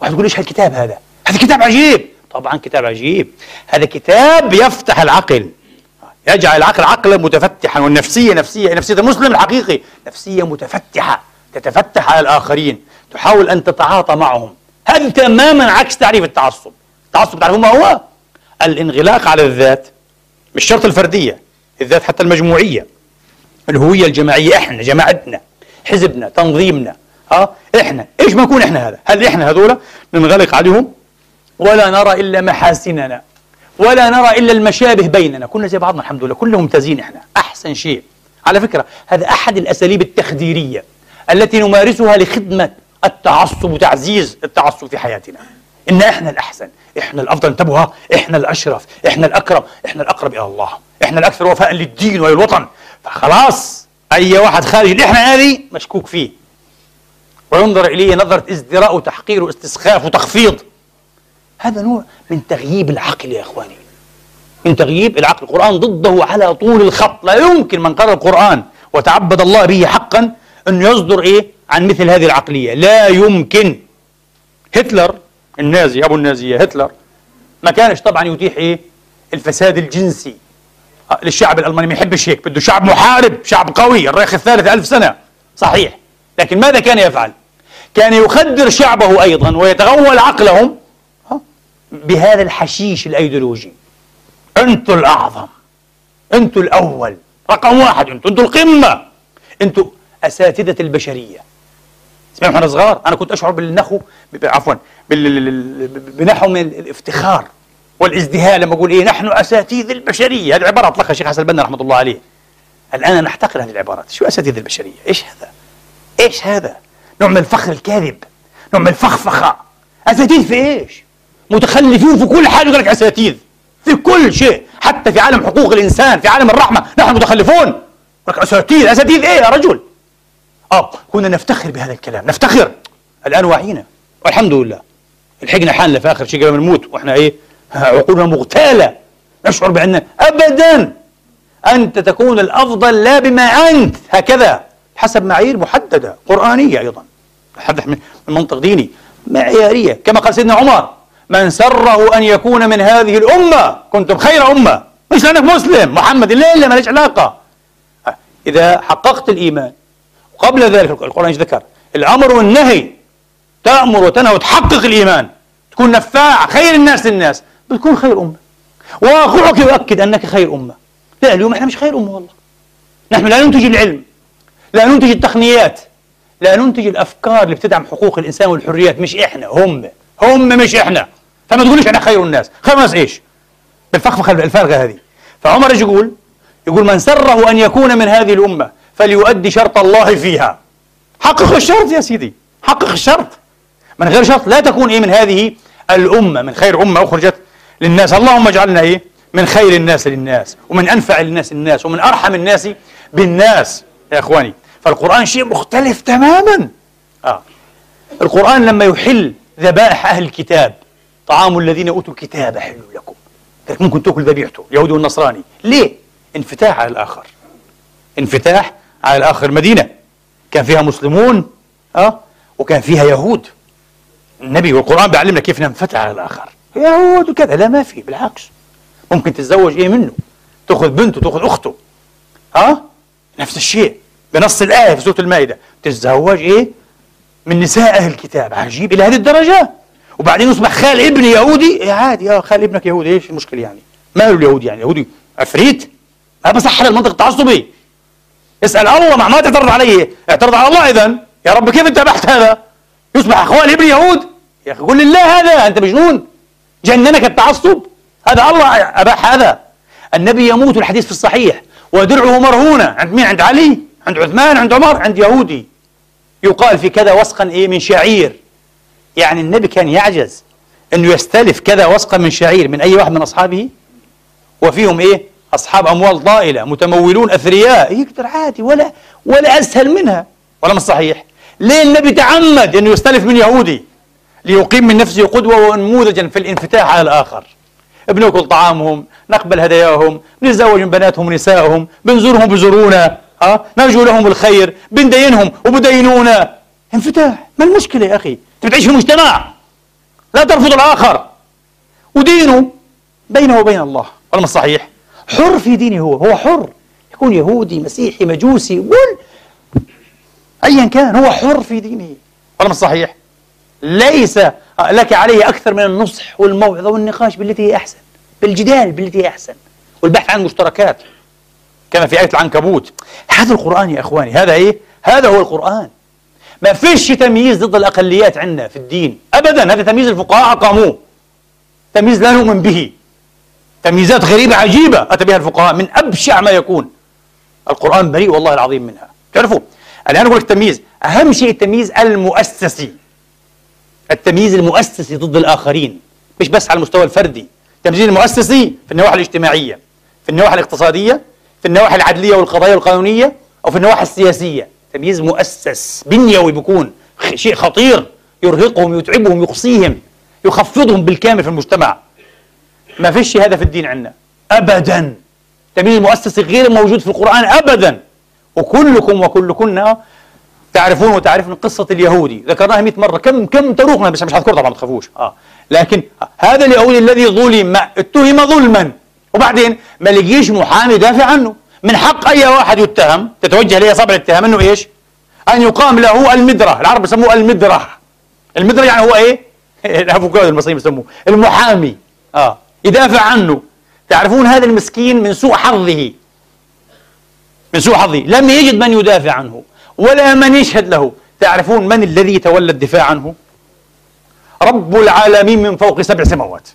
واحد يقول إيش هالكتاب هذا؟ هذا كتاب عجيب. طبعا كتاب عجيب. هذا كتاب يفتح العقل. يجعل العقل عقلا متفتحا والنفسية نفسية نفسية المسلم الحقيقي نفسية متفتحة تتفتح على الآخرين تحاول أن تتعاطى معهم. هذا تماما عكس تعريف التعصب. التعصب تعرفون ما هو؟ الانغلاق على الذات مش شرط الفردية الذات حتى المجموعية. الهوية الجماعية إحنا جماعتنا حزبنا تنظيمنا آه إحنا. إيش ما نكون إحنا هذا؟ هل إحنا هذولا ننغلق عليهم ولا نرى إلا محاسننا. ولا نرى إلا المشابه بيننا. كلنا زي بعضنا الحمد لله. كلنا ممتازين إحنا. أحسن شيء. على فكرة هذا أحد الأساليب التخديرية التي نمارسها لخدمة التعصب وتعزيز التعصب في حياتنا. إن إحنا الأحسن إحنا الأفضل. انتبهوا إحنا الأشرف إحنا الأكرم إحنا الأقرب إلى الله. إحنا الأكثر وفاء للدين وللوطن فخلاص أي واحد خارج الاحنا هذه مشكوك فيه. وينظر إليه نظرة ازدراء وتحقير واستسخاف وتخفيض. هذا نوع من تغييب العقل يا إخواني. من تغييب العقل. القرآن ضده على طول الخط. لا يمكن من قرأ القرآن وتعبد الله به حقا أنه يصدر إيه؟ عن مثل هذه العقلية. لا يمكن. هتلر النازي أبو النازية هتلر. ما كانش طبعا يتيح إيه؟ الفساد الجنسي. آه، للشعب الألماني ما يحبش هيك. بده شعب محارب شعب قوي. الريخ الثالث ألف سنة. صحيح. لكن ماذا كان يفعل؟ كان يخدر شعبه أيضا ويتغول عقلهم بهذا الحشيش الأيديولوجي. أنتوا الأعظم. أنتوا الأول. رقم واحد. أنتوا أنتوا القمة. أنتوا أساتذة البشرية. اسمعوا إحنا صغار. أنا كنت أشعر بالنخو عفوا بنحو من الافتخار والازدهاء لما أقول إيه نحن أساتذة البشرية. هذه عبارة أطلقها الشيخ حسن البنا رحمة الله عليه. الآن نحتقر هذه العبارات. شو أساتذة البشرية؟ إيش هذا؟ إيش هذا؟ نوع من الفخر الكاذب. نوع من الفخفخة. أساتذة في إيش؟ متخلفين في كل حاجة يقول لك أساتذة في كل شيء. حتى في عالم حقوق الإنسان في عالم الرحمة. نحن متخلفون. لك أساتذة أساتذة إيه يا رجل؟ آه كنا نفتخر بهذا الكلام. نفتخر. الآن واعيين والحمد لله. الحقنا حالنا في آخر شيء قبل ما نموت. وإحنا إيه؟ عقولنا مغتالة. نشعر بأن أبدا أنت تكون الأفضل لا بما أنت. هكذا. حسب معايير محددة. قرآنية أيضا. نتحدث من منطق ديني. معيارية. كما قال سيدنا عمر. من سره أن يكون من هذه الأمة. كنتم خير أمة. مش لأنك مسلم. محمد لا لا ماليش علاقة. إذا حققت الإيمان وقبل ذلك القرآن ذكر؟ الأمر والنهي تأمر وتنهى وتحقق الإيمان. تكون نفاع خير الناس للناس. بتكون خير أمة. واقعك يؤكد أنك خير أمة. لا اليوم إحنا مش خير أمة والله. نحن لا ننتج العلم لا ننتج التقنيات لا ننتج الأفكار اللي بتدعم حقوق الإنسان والحريات. مش إحنا هم. هم مش إحنا. فما تقوليش إحنا خير الناس. الناس إيش؟ بالفخفخه الفارغه هذه. فعمر إيش يقول؟ يقول من سره أن يكون من هذه الأمة فليؤدي شرط الله فيها. حقق الشرط يا سيدي. حقق الشرط. من غير شرط لا تكون إيه من هذه الأمة من خير أمة أخرجت للناس. اللهم اجعلنا إيه؟ من خير الناس للناس ومن أنفع الناس الناس ومن أرحم الناس بالناس. يا إخواني فالقرآن شيء مختلف تماما. آه. القرآن لما يحل ذبائح أهل الكتاب طعام الذين أوتوا الكتاب حل لكم. ممكن تأكل ذبيحته اليهودي والنصراني. ليه؟ انفتاح على الآخر. انفتاح على الآخر. مدينة. كان فيها مسلمون آه وكان فيها يهود. النبي والقرآن بيعلمنا كيف ننفتح على الآخر. يهود وكذا. لا ما في بالعكس. ممكن تتزوج إيه منه؟ تأخذ بنته تأخذ أخته. ها نفس الشيء. بنص الآية في سورة المائدة. تتزوج إيه؟ من نساء أهل الكتاب. عجيب. إلى هذه الدرجة؟ وبعدين يصبح خال ابن يهودي. إيه عادي يا خال ابنك يهودي إيش المشكلة يعني؟ ما اليهودي يعني يهودي عفريت ما بصح المنطق التعصبي اسأل الله مع ما تعترض عليه. اعترض على الله إذا يا رب كيف انت ابحت هذا؟ يصبح أخوان ابن يهود. يا أخي قل لله هذا أنت مجنون. جننك التعصب. هذا الله اباح هذا. النبي يموت الحديث في الصحيح. ودرعه مرهونة. عند مين؟ عند علي عند عثمان عند عمر عند يهودي. يقال في كذا وسقا إيه من شعير. يعني النبي كان يعجز إنه يستلف كذا وسقا من شعير من أي واحد من أصحابه؟ وفيهم إيه؟ أصحاب أموال طائله متمولون أثرياء. يقدر عادي ولا ولا أسهل منها. ولا مش صحيح؟ ليه النبي تعمد إنه يستلف من يهودي؟ ليقيم من نفسه قدوة ونموذجا في الانفتاح على الآخر. بنأكل طعامهم نقبل هداياهم بنتزوج من بناتهم ونسائهم بنزورهم بزورونا ها نرجو لهم الخير بندينهم وبدينونا. انفتاح. ما المشكلة يا أخي؟ أنت بتعيش في مجتمع لا ترفض الآخر. ودينه بينه وبين الله. ولا مش صحيح. حر في دينه هو. هو حر. يكون يهودي مسيحي مجوسي قول. أيا كان هو حر في دينه. ولا مش صحيح. ليس لك عليه أكثر من النصح والموعظة والنقاش بالتي هي أحسن. بالجدال بالتي هي أحسن. والبحث عن مشتركات كما في آية العنكبوت. هذا القرآن يا إخواني. هذا إيه؟ هذا هو القرآن. ما فيش تمييز ضد الأقليات عندنا في الدين. أبدا هذا تمييز الفقهاء أقاموه. تمييز لا نؤمن به. تمييزات غريبة عجيبة أتى بها الفقهاء من أبشع ما يكون. القرآن بريء والله العظيم منها. تعرفوا الآن أقول لك التمييز. أهم شيء التمييز المؤسسي. التمييز المؤسسي ضد الآخرين. مش بس على المستوى الفردي. التمييز المؤسسي في النواحي الاجتماعية في النواحي الاقتصادية في النواحي العدلية والقضايا القانونية أو في النواحي السياسية. تمييز مؤسس بنيوي بيكون شيء خطير يرهقهم يتعبهم يقصيهم يخفضهم بالكامل في المجتمع. ما فيش هذا في الدين عندنا. أبدا. التمييز المؤسسي غير موجود في القرآن أبدا. وكلكم وكلكن تعرفون وتعرفون قصة اليهودي. ذكرناها 100 مرة. كم كم تروقنا مش هذكر طبعا ما تخافوش. آه. لكن هذا اليهودي الذي ظلم اتهم ظلما. وبعدين ما لقيش محامي يدافع عنه. من حق أي واحد يتهم تتوجه اليه صبع الاتهام إنه إيش؟ أن يقام له المدرة العرب يسموه المدرة. المدرة يعني هو إيه؟ الافوكادو المصريين يسموه المحامي. آه. يدافع عنه. تعرفون هذا المسكين من سوء حظه. من سوء حظه. لم يجد من يدافع عنه ولا من يشهد له. تعرفون من الذي تولى الدفاع عنه؟ رب العالمين من فوق سبع سماوات.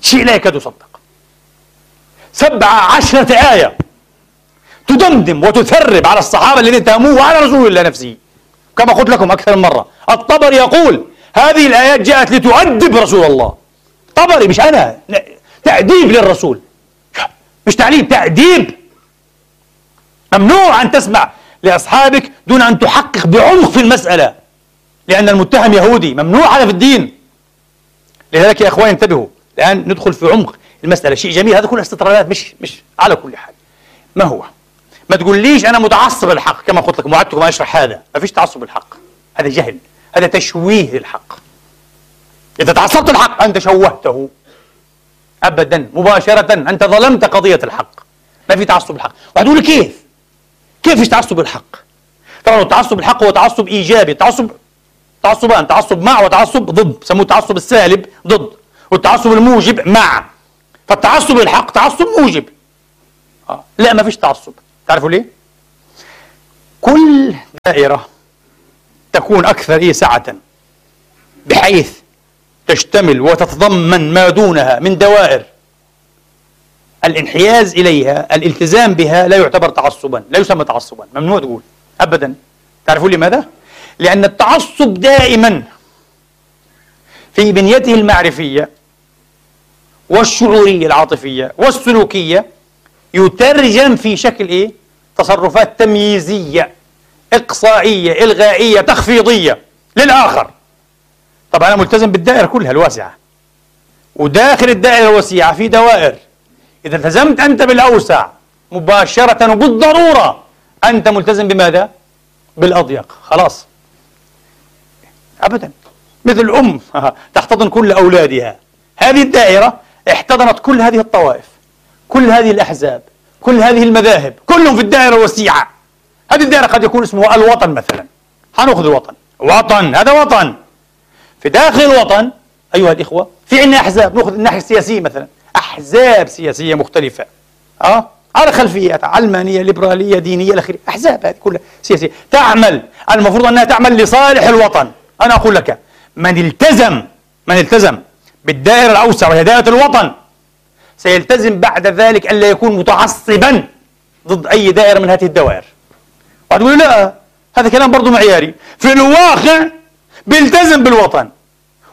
شيء لا يكاد يصدق. سبع عشرة آية. تدمدم وتثرب على الصحابة الذين اتهموه وعلى رسول الله نفسه. كما قلت لكم أكثر من مرة. الطبري يقول هذه الآيات جاءت لتؤدب رسول الله. طبري مش أنا تأديب للرسول. مش تعليم تأديب. ممنوع أن تسمع لأصحابك دون أن تحقق بعمق في المسألة. لأن المتهم يهودي ممنوع هذا في الدين. لذلك يا إخواني انتبهوا. الآن ندخل في عمق. المسألة شيء جميل هذا كله استطرادات مش مش على كل حال. ما هو؟ ما تقوليش أنا متعصب للحق كما قلت لكم وعدتكم أشرح هذا. ما فيش تعصب للحق. هذا جهل هذا تشويه للحق. إذا تعصبت الحق أنت شوهته. أبدا مباشرة أنت ظلمت قضية الحق. ما في تعصب الحق وهتقول كيف؟ كيف فيش تعصب الحق طبعا التعصب الحق هو تعصب إيجابي تعصب تعصبان تعصب مع وتعصب ضد. بسموه التعصب السالب ضد والتعصب الموجب مع. فالتعصب الحق تعصب موجب. آه. لا ما فيش تعصب. تعرفوا ليه؟ كل دائرة تكون أكثر إيه؟ سعة. بحيث تشتمل وتتضمن ما دونها من دوائر. الانحياز إليها الالتزام بها لا يعتبر تعصبا لا يسمى تعصبا. ممنوع تقول. أبدا. تعرفون لماذا؟ لأن التعصب دائما في بنيته المعرفية والشعورية العاطفية والسلوكية يترجم في شكل إيه؟ تصرفات تمييزية إقصائية إلغائية تخفيضية للآخر. طبعا أنا ملتزم بالدائرة كلها الواسعة. وداخل الدائرة الوسيعة في دوائر. إذا التزمت أنت بالأوسع مباشرة وبالضرورة أنت ملتزم بماذا؟ بالأضيق. خلاص. أبدا. مثل أم تحتضن كل أولادها. هذه الدائرة احتضنت كل هذه الطوائف كل هذه الأحزاب كل هذه المذاهب كلهم في الدائرة الوسيعة. هذه الدائرة قد يكون اسمه الوطن مثلا. حنأخذ الوطن. وطن هذا وطن. في داخل الوطن أيها الإخوة في عندنا أحزاب نأخذ الناحية السياسية مثلا. أحزاب سياسية مختلفة. أه؟ على خلفيات علمانية ليبرالية دينية آخره. أحزاب هذه كلها سياسية. تعمل. المفروض أنها تعمل لصالح الوطن. أنا أقول لك من التزم من التزم بالدائرة الأوسع وهي دائرة الوطن سيلتزم بعد ذلك ألا يكون متعصبا ضد أي دائرة من هذه الدوائر. وتقول لا هذا كلام برضه معياري. في الواقع بيلتزم بالوطن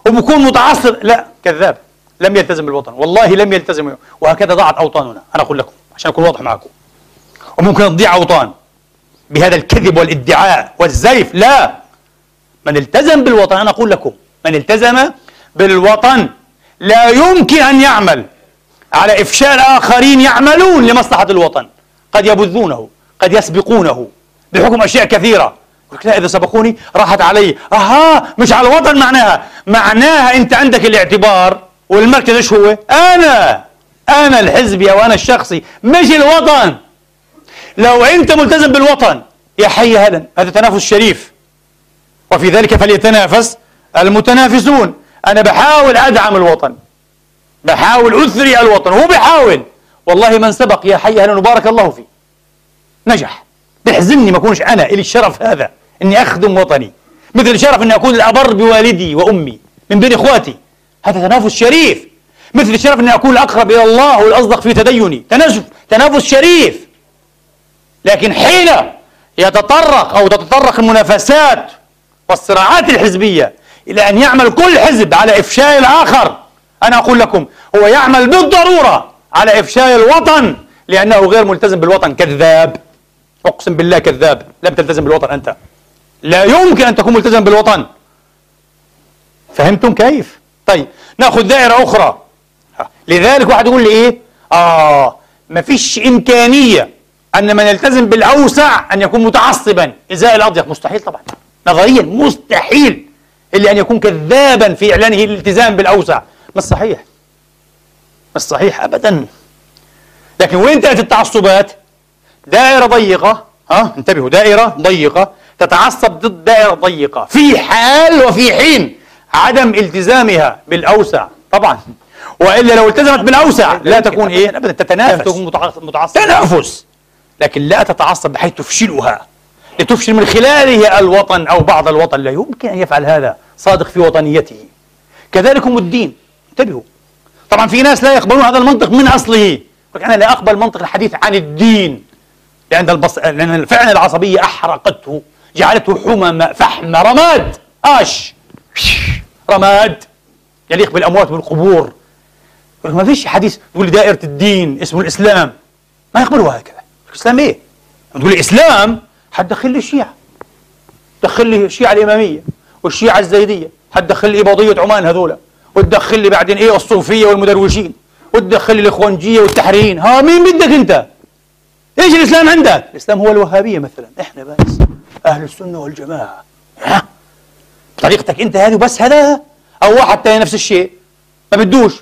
وبكون متعصب. لا كذاب. لم يلتزم بالوطن. والله لم يلتزم. وهكذا ضاعت أوطاننا. أنا أقول لكم عشان أكون واضح معكم وممكن تضيع أوطان بهذا الكذب والادعاء والزيف. لا. من التزم بالوطن أنا أقول لكم من التزم بالوطن لا يمكن أن يعمل. على إفشال آخرين يعملون لمصلحة الوطن. قد يبذونه قد يسبقونه بحكم أشياء كثيرة. لا إذا سبقوني راحت علي. أها مش على الوطن معناها. معناها أنت عندك الاعتبار. والمركز إيش هو؟ أنا. أنا الحزبي أو أنا الشخصي. مش الوطن. لو أنت ملتزم بالوطن يا حي هلا هذا تنافس شريف. وفي ذلك فليتنافس المتنافسون. أنا بحاول أدعم الوطن. بحاول أثري الوطن. هو بحاول والله من سبق يا حي أهلا وبارك الله فيه. نجح. بحزني ما أكونش أنا إلي الشرف هذا إني أخدم وطني. مثل الشرف إني أكون الأبر بوالدي وأمي من بين إخواتي. هذا تنافس شريف. مثل الشرف إني أكون الأقرب إلى الله والأصدق في تديني. تنافس تنافس شريف. لكن حين يتطرق أو تتطرق المنافسات والصراعات الحزبية إلى أن يعمل كل حزب على إفشال الآخر. أنا أقول لكم هو يعمل بالضرورة على إفشال الوطن لأنه غير ملتزم بالوطن. كذاب. أقسم بالله كذاب. لم تلتزم بالوطن أنت. لا يمكن أن تكون ملتزم بالوطن. فهمتم كيف؟ طيب نأخذ دائرة أخرى. لذلك واحد يقول لي إيه؟ آه ما فيش إمكانية أن من يلتزم بالأوسع أن يكون متعصبا. إزاء الأضيق مستحيل طبعا. نظريا مستحيل. إلا أن يكون كذابا في إعلانه الالتزام بالأوسع. مش صحيح مش صحيح أبدا. لكن وين تأتي التعصبات؟ دائرة ضيقة. ها؟ انتبهوا دائرة ضيقة. تتعصب ضد دائرة ضيقة. في حال وفي حين عدم التزامها بالأوسع. طبعا. وإلا لو التزمت بالأوسع لا تكون إيه أبدا تتنافس. تكون متعصب تنافس. لكن لا تتعصب بحيث تفشلها. لتفشل من خلاله الوطن أو بعض الوطن. لا يمكن أن يفعل هذا صادق في وطنيته. كذلك هم الدين. انتبهوا. طبعا في ناس لا يقبلون هذا المنطق من أصله. أنا لا أقبل منطق الحديث عن الدين. لأن البص... لأن فعلا العصبية أحرقته جعلته حمم فحم رماد. آش. رماد. يليق بالأموات والقبور. ما فيش حديث تقول دائرة الدين اسمه الإسلام. ما يقبلوا هكذا. الإسلام إيه؟ تقول لي إسلام حتدخل لي الشيعة دخل لي الشيعة الإمامية والشيعة الزيدية حتدخل لي إباضية عمان هذولا؟ وتدخل لي بعدين إيه الصوفية والمدروشين وتدخل لي الإخوانجية والتحريرين؟ ها مين بدك أنت؟ إيش الإسلام عندك؟ الإسلام هو الوهابية مثلا. إحنا بس أهل السنة والجماعة. ها؟ طريقتك أنت هذه وبس هذا؟ أو واحد ثاني نفس الشيء. ما بدوش.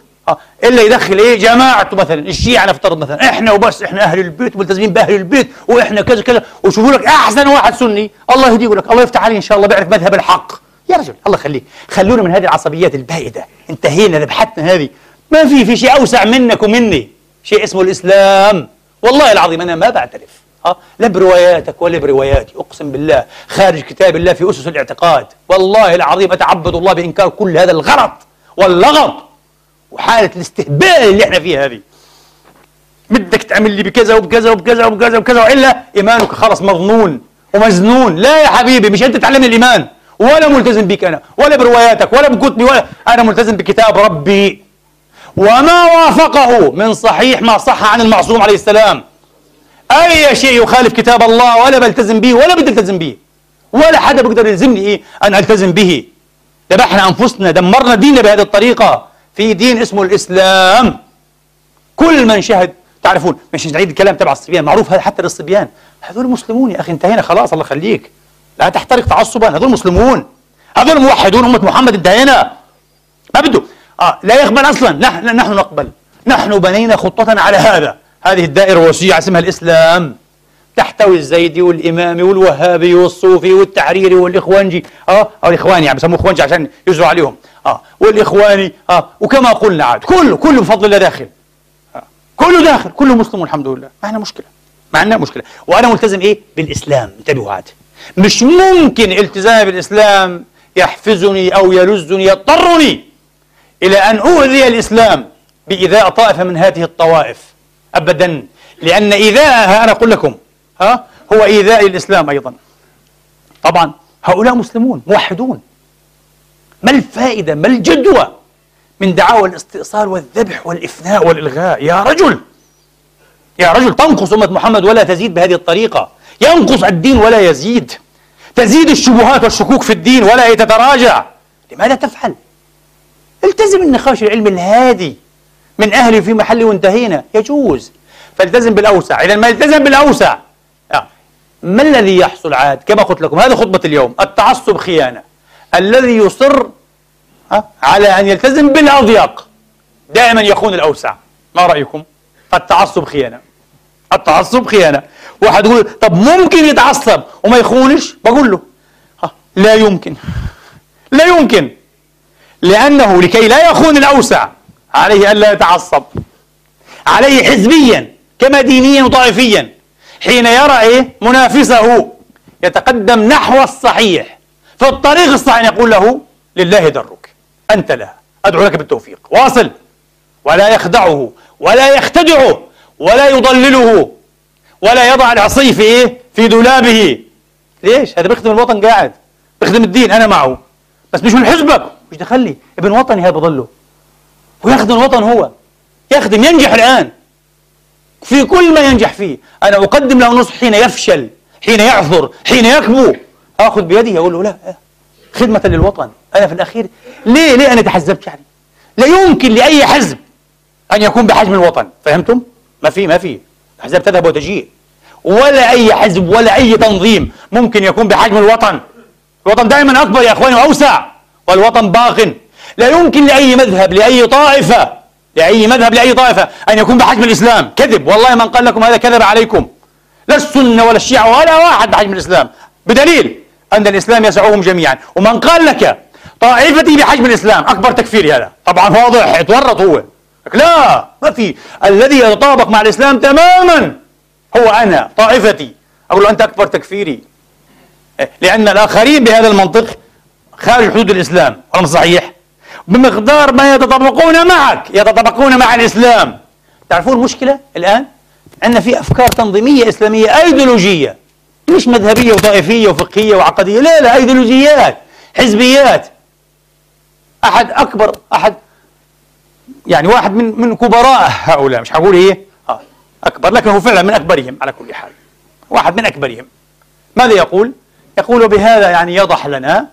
إلا يدخل إيه جماعته مثلا الشيعة نفترض مثلا إحنا وبس إحنا أهل البيت ملتزمين بأهل البيت وإحنا كذا كذا وشوفوا لك أحسن واحد سني الله يهديه لك الله يفتح عليه إن شاء الله بيعرف مذهب الحق. يا رجل الله يخليك. خلونا من هذه العصبيات البائدة انتهينا ذبحتنا هذه. ما في في شيء أوسع منك ومني. شيء اسمه الإسلام. والله العظيم أنا ما بعترف. ها لا برواياتك ولا برواياتي أقسم بالله. خارج كتاب الله في أسس الاعتقاد. والله العظيم أتعبد الله بإنكار كل هذا الغلط واللغط. وحالة الاستهبال اللي إحنا فيها هذه. بدك تعمل لي بكذا وبكذا وبكذا وبكذا وبكذا وإلا إيمانك خلص مظنون ومجنون لا يا حبيبي مش أنت تعلمني الإيمان ولا ملتزم بك أنا ولا برواياتك ولا بكتبي ولا أنا ملتزم بكتاب ربي. وما وافقه من صحيح ما صح عن المعصوم عليه السلام. أي شيء يخالف كتاب الله ولا بلتزم به ولا بدي ألتزم به. ولا حدا بيقدر يلزمني إيه؟ أن ألتزم به. ذبحنا أنفسنا دمرنا ديننا بهذه الطريقة. في دين اسمه الإسلام. كل من شهد تعرفون مش نعيد الكلام تبع الصبيان معروف هذا حتى للصبيان. هذول مسلمون يا أخي انتهينا خلاص الله يخليك. لا تحترق تعصبا هذول مسلمون. هذول موحدون أمة محمد انتهينا. ما بده. آه لا يقبل أصلا. نحن نحن نقبل. نحن بنينا خطتنا على هذا. هذه الدائرة الوسيعه اسمها الإسلام. تحتوي الزيدي والامامي والوهابي والصوفي والتحريري والإخوانجي. آه أو الاخواني يعني بسموه إخوانجي عشان يجروا عليهم. آه والإخواني آه وكما قلنا عاد كله كله بفضل الله داخل. كله داخل كله مسلم والحمد لله. ما عندنا مشكلة ما عندنا مشكلة. وأنا ملتزم إيه؟ بالإسلام. انتبهوا عاد. مش ممكن التزامي بالإسلام يحفزني أو يلزني يضطرني إلى أن أؤذي الإسلام بايذاء طائفة من هذه الطوائف ابدا. لأن ايذاءها أنا أقول لكم ها؟ هو إيذاء الاسلام أيضا. طبعا هؤلاء مسلمون موحدون. ما الفائدة ما الجدوى من دعاوى الاستئصال والذبح والإفناء والإلغاء؟ يا رجل! يا رجل تنقص أمة محمد ولا تزيد بهذه الطريقة. ينقص الدين ولا يزيد. تزيد الشبهات والشكوك في الدين ولا تتراجع لماذا تفعل؟ التزم النقاش العلمي الهادي من أهلي في محلي وانتهينا. يجوز. فالتزم بالأوسع. إذا ما التزم بالأوسع. ما الذي يحصل عاد؟ كما قلت لكم هذه خطبة اليوم التعصب خيانة. الذي يصر على أن يلتزم بالأضيق دائما يخون الأوسع. ما رأيكم؟ التعصب خيانة. التعصب خيانة. واحد يقول طب ممكن يتعصب وما يخونش؟ بقول له لا يمكن. لا يمكن. لأنه لكي لا يخون الأوسع عليه ألا يتعصب. عليه حزبيا كما دينيا وطائفيا. حين يرى إيه؟ منافسه يتقدم نحو الصحيح. في الطريق الصحيح يقول له لله درك أنت له أدعو لك بالتوفيق. واصل. ولا يخدعه ولا يختدعه ولا يضلله ولا يضع العصي في إيه؟ في دولابه. ليش؟ هذا بيخدم الوطن قاعد. بيخدم الدين أنا معه. بس مش من حزبك. مش دخلي ابن وطني هذا بضله ويخدم الوطن هو. يخدم ينجح الآن. في كل ما ينجح فيه. أنا أقدم له نصح حين يفشل حين يعثر حين يكبو. آخذ بيده أقول له لا خدمة للوطن. أنا في الأخير ليه ليه أنا تحزبت يعني؟ لا يمكن لأي حزب أن يكون بحجم الوطن. فهمتم؟ ما في ما في. أحزاب تذهب وتجيء. ولا أي حزب ولا أي تنظيم ممكن يكون بحجم الوطن. الوطن دائما أكبر يا أخواني وأوسع والوطن باق لا يمكن لأي مذهب لأي طائفة لأي مذهب لأي طائفة أن يكون بحجم الإسلام. كذب. والله من قال لكم هذا كذب عليكم. لا السنة ولا الشيعة ولا واحد بحجم الإسلام. بدليل أن الإسلام يسعهم جميعا. ومن قال لك طائفتي بحجم الإسلام أكبر تكفيري هذا. طبعا واضح يتورط هو. لا ما في. الذي يتطابق مع الإسلام تماما هو أنا طائفتي. أقول له أنت أكبر تكفيري. لأن الآخرين بهذا المنطق خارج حدود الإسلام. ألم صحيح؟ بمقدار ما يتطابقون معك يتطابقون مع الإسلام. تعرفون المشكلة الآن؟ عندنا في أفكار تنظيمية إسلامية أيديولوجية مش مذهبية وطائفية وفقهية وعقدية لا لا أيديولوجيات حزبيات. أحد أكبر أحد يعني واحد من من كبراء هؤلاء مش هقول إيه؟ آه أكبر لكن هو فعلا من أكبرهم على كل حال. واحد من أكبرهم. ماذا يقول؟ يقول بهذا يعني يضح لنا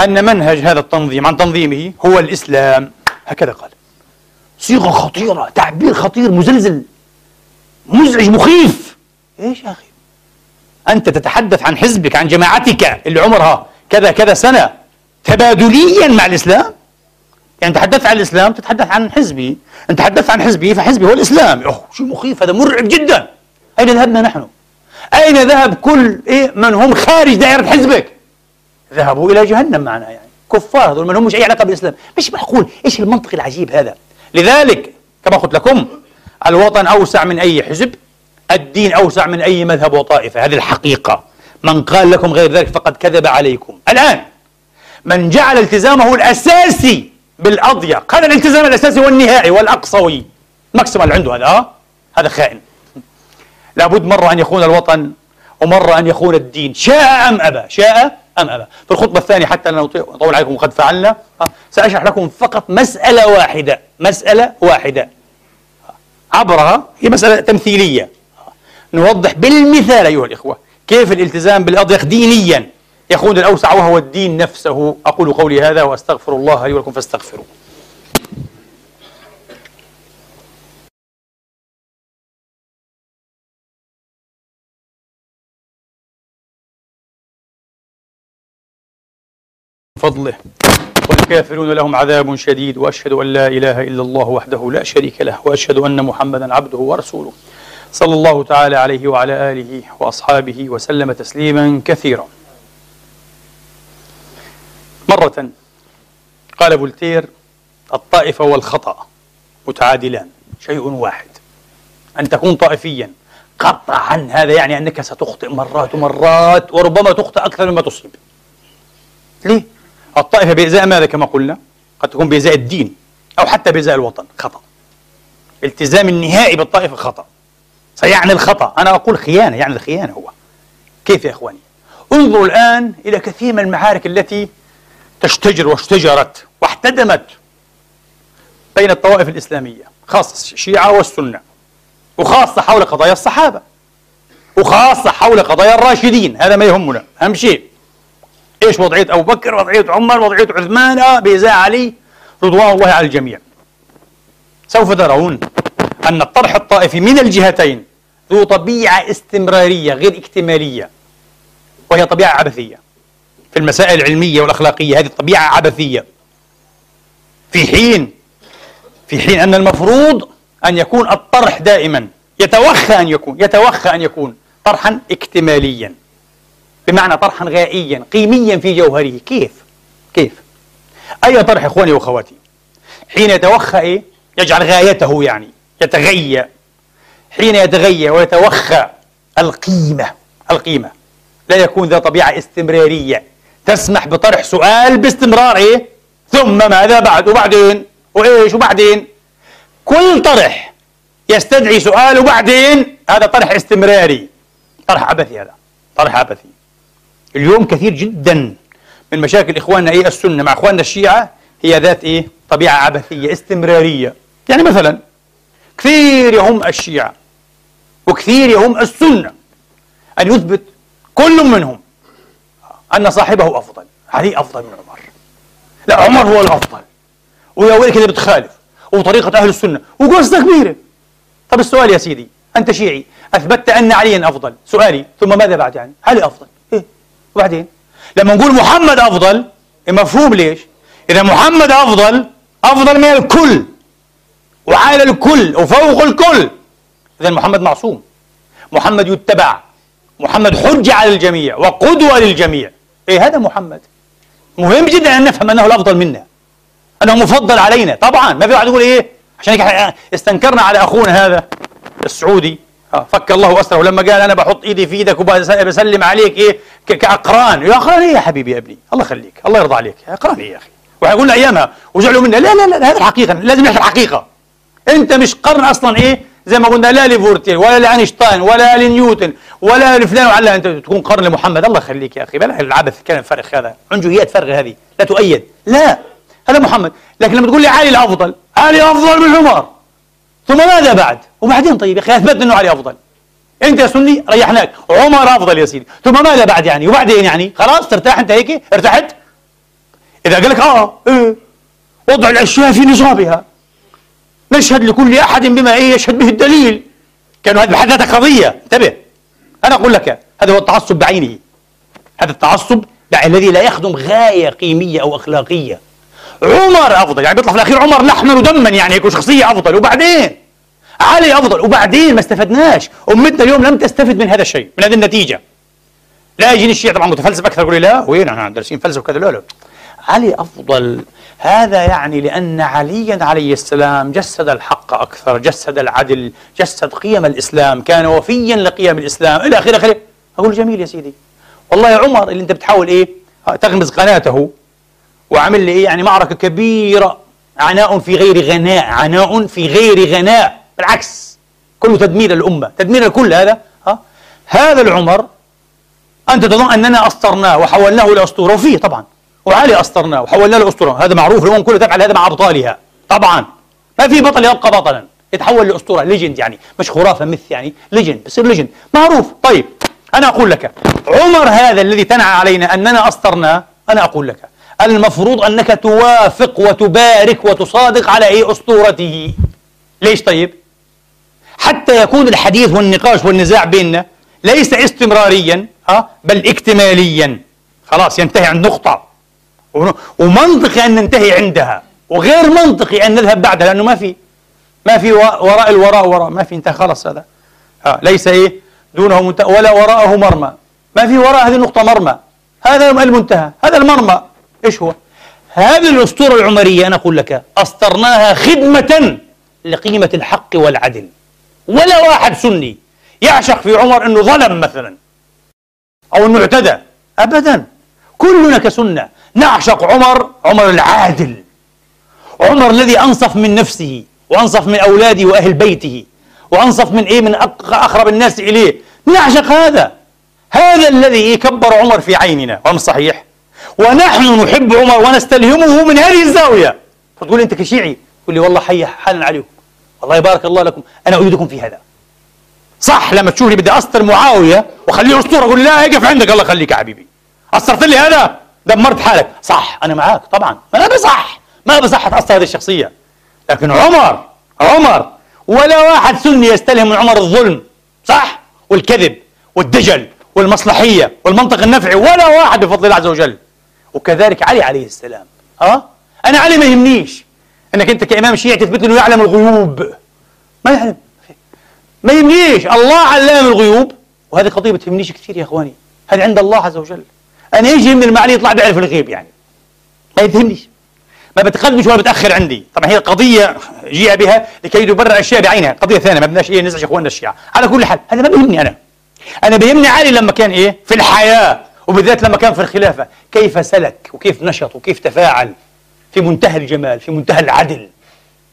أن منهج هذا التنظيم عن تنظيمه هو الإسلام. هكذا قال. صيغة خطيرة تعبير خطير مزلزل مزعج مخيف. إيش يا أخي؟ أنت تتحدث عن حزبك عن جماعتك اللي عمرها كذا كذا سنة تبادليا مع الإسلام. يعني تحدثت عن الإسلام تتحدث عن حزبي. أنت تحدثت عن حزبي فحزبي هو الإسلام. أوه شو مخيف هذا مرعب جدا. أين ذهبنا نحن؟ أين ذهب كل إيه من هم خارج دائرة حزبك؟ ذهبوا إلى جهنم معنا يعني. كفار هذول من هم مش أي علاقة بالإسلام. مش معقول. إيش المنطق العجيب هذا؟ لذلك كما قلت لكم الوطن أوسع من أي حزب الدين أوسع من أي مذهب وطائفة. هذه الحقيقة. من قال لكم غير ذلك فقد كذب عليكم. الآن من جعل التزامه الأساسي بالأضيق هذا الالتزام الأساسي والنهائي والأقصوي. ماكسيمال عنده هذا آه؟ هذا خائن. لابد مرة أن يخون الوطن ومرة أن يخون الدين. شاء أم أبى؟ شاء أم أبى في الخطبة الثانية حتى لا نطول عليكم وقد فعلنا. آه، سأشرح لكم فقط مسألة واحدة. مسألة واحدة. عبرها هي مسألة تمثيلية. نوضح بالمثال أيها الإخوة كيف الالتزام بالأضيق دينيا. يخون الأوسع وهو الدين نفسه. أقول قولي هذا وأستغفر الله لي ولكم فاستغفروا فضله والكافرون لهم عذاب شديد وأشهد أن لا إله إلا الله وحده لا شريك له وأشهد أن محمدا عبده ورسوله صلى الله تعالى عليه وعلى آله وأصحابه وسلم تسليما كثيرا. مرة قال فولتير الطائفة والخطأ متعادلان شيء واحد أن تكون طائفيا قطعا هذا يعني أنك ستخطئ مرات ومرات وربما تخطئ أكثر مما تصيب ليه؟ الطائفة بإزاء ماذا كما قلنا؟ قد تكون بإزاء الدين أو حتى بإزاء الوطن. خطأ. التزام النهائي بالطائفة خطأ. سيعني الخطأ. أنا أقول خيانة يعني الخيانة هو. كيف يا إخواني؟ انظروا الآن إلى كثير من المعارك التي تشتجر واشتجرت واحتدمت بين الطوائف الإسلامية خاصة الشيعة والسنة وخاصة حول قضايا الصحابة وخاصة حول قضايا الراشدين. هذا ما يهمنا. أهم شيء إيش وضعية أبو بكر وضعية عمر وضعية عثمان آه بإزاء علي رضوان الله على الجميع. سوف ترون أن الطرح الطائفي من الجهتين ذو طبيعة استمرارية غير اكتمالية وهي طبيعة عبثية. في المسائل العلمية والأخلاقية هذه الطبيعه عبثية. في حين في حين أن المفروض أن يكون الطرح دائما يتوخى أن يكون يتوخى أن يكون طرحا اكتماليا. بمعنى طرحا غائيا قيميا في جوهره. كيف؟ كيف؟ أي طرح إخواني وأخواتي. حين يتوخى إيه؟ يجعل غايته يعني يتغيى. حين يتغيى ويتوخى القيمة القيمة. لا يكون ذا طبيعة استمرارية. تسمح بطرح سؤال باستمرار إيه؟ ثم ماذا بعد؟ وبعدين؟ وإيش؟ وبعدين؟ كل طرح يستدعي سؤال وبعدين هذا طرح استمراري. طرح عبثي هذا. طرح عبثي. اليوم كثير جدا من مشاكل إخواننا إيه السنة مع إخواننا الشيعة هي ذات إيه طبيعة عبثية استمرارية. يعني مثلا كثير يهم الشيعة وكثير يهم السنة أن يثبت كل منهم أن صاحبه أفضل. علي أفضل من عمر. لا عمر هو الأفضل. ويا ويلك إذا بتخالف وطريقة أهل السنة وقصة كبيرة طب السؤال يا سيدي أنت شيعي أثبتت أن عليا أفضل. سؤالي ثم ماذا بعد يعني؟ علي أفضل؟ وبعدين؟ لما نقول محمد أفضل مفهوم ليش؟ إذا محمد أفضل أفضل من الكل وعلى الكل وفوق الكل. إذا محمد معصوم. محمد يتبع. محمد حجة على الجميع وقدوة للجميع. إيه هذا محمد؟ مهم جدا أن نفهم أنه الأفضل منا. أنه مفضل علينا. طبعا ما في واحد يقول إيه؟ عشان استنكرنا على أخونا هذا السعودي. آه، فك الله أسره. ولما قال أنا بحط إيدي في إيدك وبسلم عليك إيه كأقران. يا أقران إيه يا حبيبي يا ابني؟ الله يخليك الله يرضى عليك. يا أقران إيه يا أخي؟ وقلنا أيامها وزعلوا منا لا لا لا هذه الحقيقة لازم نحكي الحقيقة. أنت مش قرن أصلا إيه زي ما قلنا لا لفورتير ولا لأينشتاين ولا لنيوتن ولا لفلان وعلا أنت تكون قرن لمحمد. الله يخليك يا أخي. بلا العبث الكلام الفارغ هذا. عنجهيات فارغه هذه. لا تؤيد. لا هذا محمد. لكن لما تقول لي علي الأفضل علي أفضل من عمر. ثم ماذا بعد؟ وبعدين طيب يا أخي اثبتنا أنه علي أفضل. أنت يا سني ريحناك عمر أفضل يا سيدي. ثم ماذا بعد يعني؟ وبعدين يعني؟ خلاص ترتاح أنت هيك؟ ارتحت؟ إذا قال لك آه إيه. وضع الأشياء في نصابها. نشهد لكل أحد بما إيه يشهد به الدليل. كانوا هذه بحد ذاتها قضية. انتبه. أنا أقول لك هذا هو التعصب بعينه. هذا التعصب الذي لا يخدم غاية قيمية أو أخلاقية. عمر أفضل يعني بيطلع في الأخير عمر لحما ودما يعني هيك شخصية أفضل. وبعدين؟ علي أفضل. وبعدين ما استفدناش. أمتنا اليوم لم تستفد من هذا الشيء من هذه النتيجة. لا يجيني الشيعة طبعا متفلسف أكثر يقول لي لا وين إحنا دارسين فلسفة وكذا؟ لا لا. علي أفضل. هذا يعني لأن عليا عليه السلام جسد الحق أكثر جسد العدل جسد قيم الإسلام كان وفيا لقيم الإسلام. إلى آخره آخره. أقول جميل يا سيدي. والله يا عمر اللي أنت بتحاول إيه؟ تغمز قناته وعمل لي إيه؟ يعني معركة كبيرة. عناء في غير غناء. عناء في غير غناء. بالعكس. كله تدمير الأمة. تدمير الكل هذا. ها؟ هذا العمر أنت تظن أننا أسطرناه وحولناه إلى أسطورة. وفيه طبعا. وعلي أسطرناه وحولناه إلى أسطورة. هذا معروف. الأمم كلها تفعل هذا مع أبطالها. طبعا. ما في بطل يبقى بطلا. يتحول لأسطورة. legend يعني. مش خرافة myth يعني. legend بصير legend معروف. طيب. أنا أقول لك. عمر هذا الذي تنعى علينا أننا أسطرناه أنا أقول لك. المفروض أنك توافق وتبارك وتصادق على أي أسطورته. ليش طيب؟ حتى يكون الحديث والنقاش والنزاع بيننا ليس استمراريا أه؟ بل اكتماليا. خلاص ينتهي عند نقطة. ومنطقي أن ننتهي عندها وغير منطقي أن نذهب بعدها لأنه ما في ما في وراء الوراء وراء. ما في انتهى خلاص هذا. آه ليس إيه؟ دونه ولا وراءه مرمى. ما في وراء هذه النقطة مرمى. هذا المنتهى هذا المرمى. إيش هو؟ هذه الأسطورة العمرية أنا أقول لك أسطرناها خدمة لقيمة الحق والعدل. ولا واحد سني يعشق في عمر أنه ظلم مثلا أو أنه اعتدى. أبدا. كلنا كسنة نعشق عمر عمر العادل. عمر الذي أنصف من نفسه وأنصف من أولاده وأهل بيته وأنصف من إيه من أقرب الناس إليه. نعشق هذا. هذا الذي كبر عمر في عيننا. وهم صحيح؟ ونحن نحب عمر ونستلهمه من هذه الزاوية. فتقول أنت كشيعي تقول لي والله حي حالا عليكم. والله يبارك الله لكم. أنا أريدكم في هذا. صح لما تشوفني بدي أسطر معاوية وخليه أسطورة أقول لا اقف عندك الله يخليك يا حبيبي. أسطرت لي هذا؟ دمرت حالك. صح أنا معاك طبعا. ما بصح ما بصح تأسطر هذه الشخصية. لكن عمر عمر ولا واحد سني يستلهم من عمر الظلم. صح؟ والكذب والدجل والمصلحية والمنطق النفعي ولا واحد بفضل الله عز وجل. وكذلك علي عليه السلام. ها؟ أنا علي ما يهمنيش. أنك أنت كإمام شيعي تثبت أنه يعلم الغيوب. ما يعلم ما يهمنيش. الله علام الغيوب. وهذه قضية بتهمنيش كثير يا إخواني. هذه عند الله عز وجل. أنا يجي من المعلي يطلع بيعرف الغيب يعني. ما يتهمنيش. ما بتقدمش ولا بتأخر عندي. طبعا هي قضية جيء بها لكي تبرر أشياء بعينها. قضية ثانية ما بدناش إيه نزعج إخواننا الشيعة. على كل حال هذا ما بيهمني أنا. أنا بيهمني علي لما كان إيه؟ في الحياة. وبالذات لما كان في الخلافة كيف سلك وكيف نشط وكيف تفاعل في منتهى الجمال في منتهى العدل؟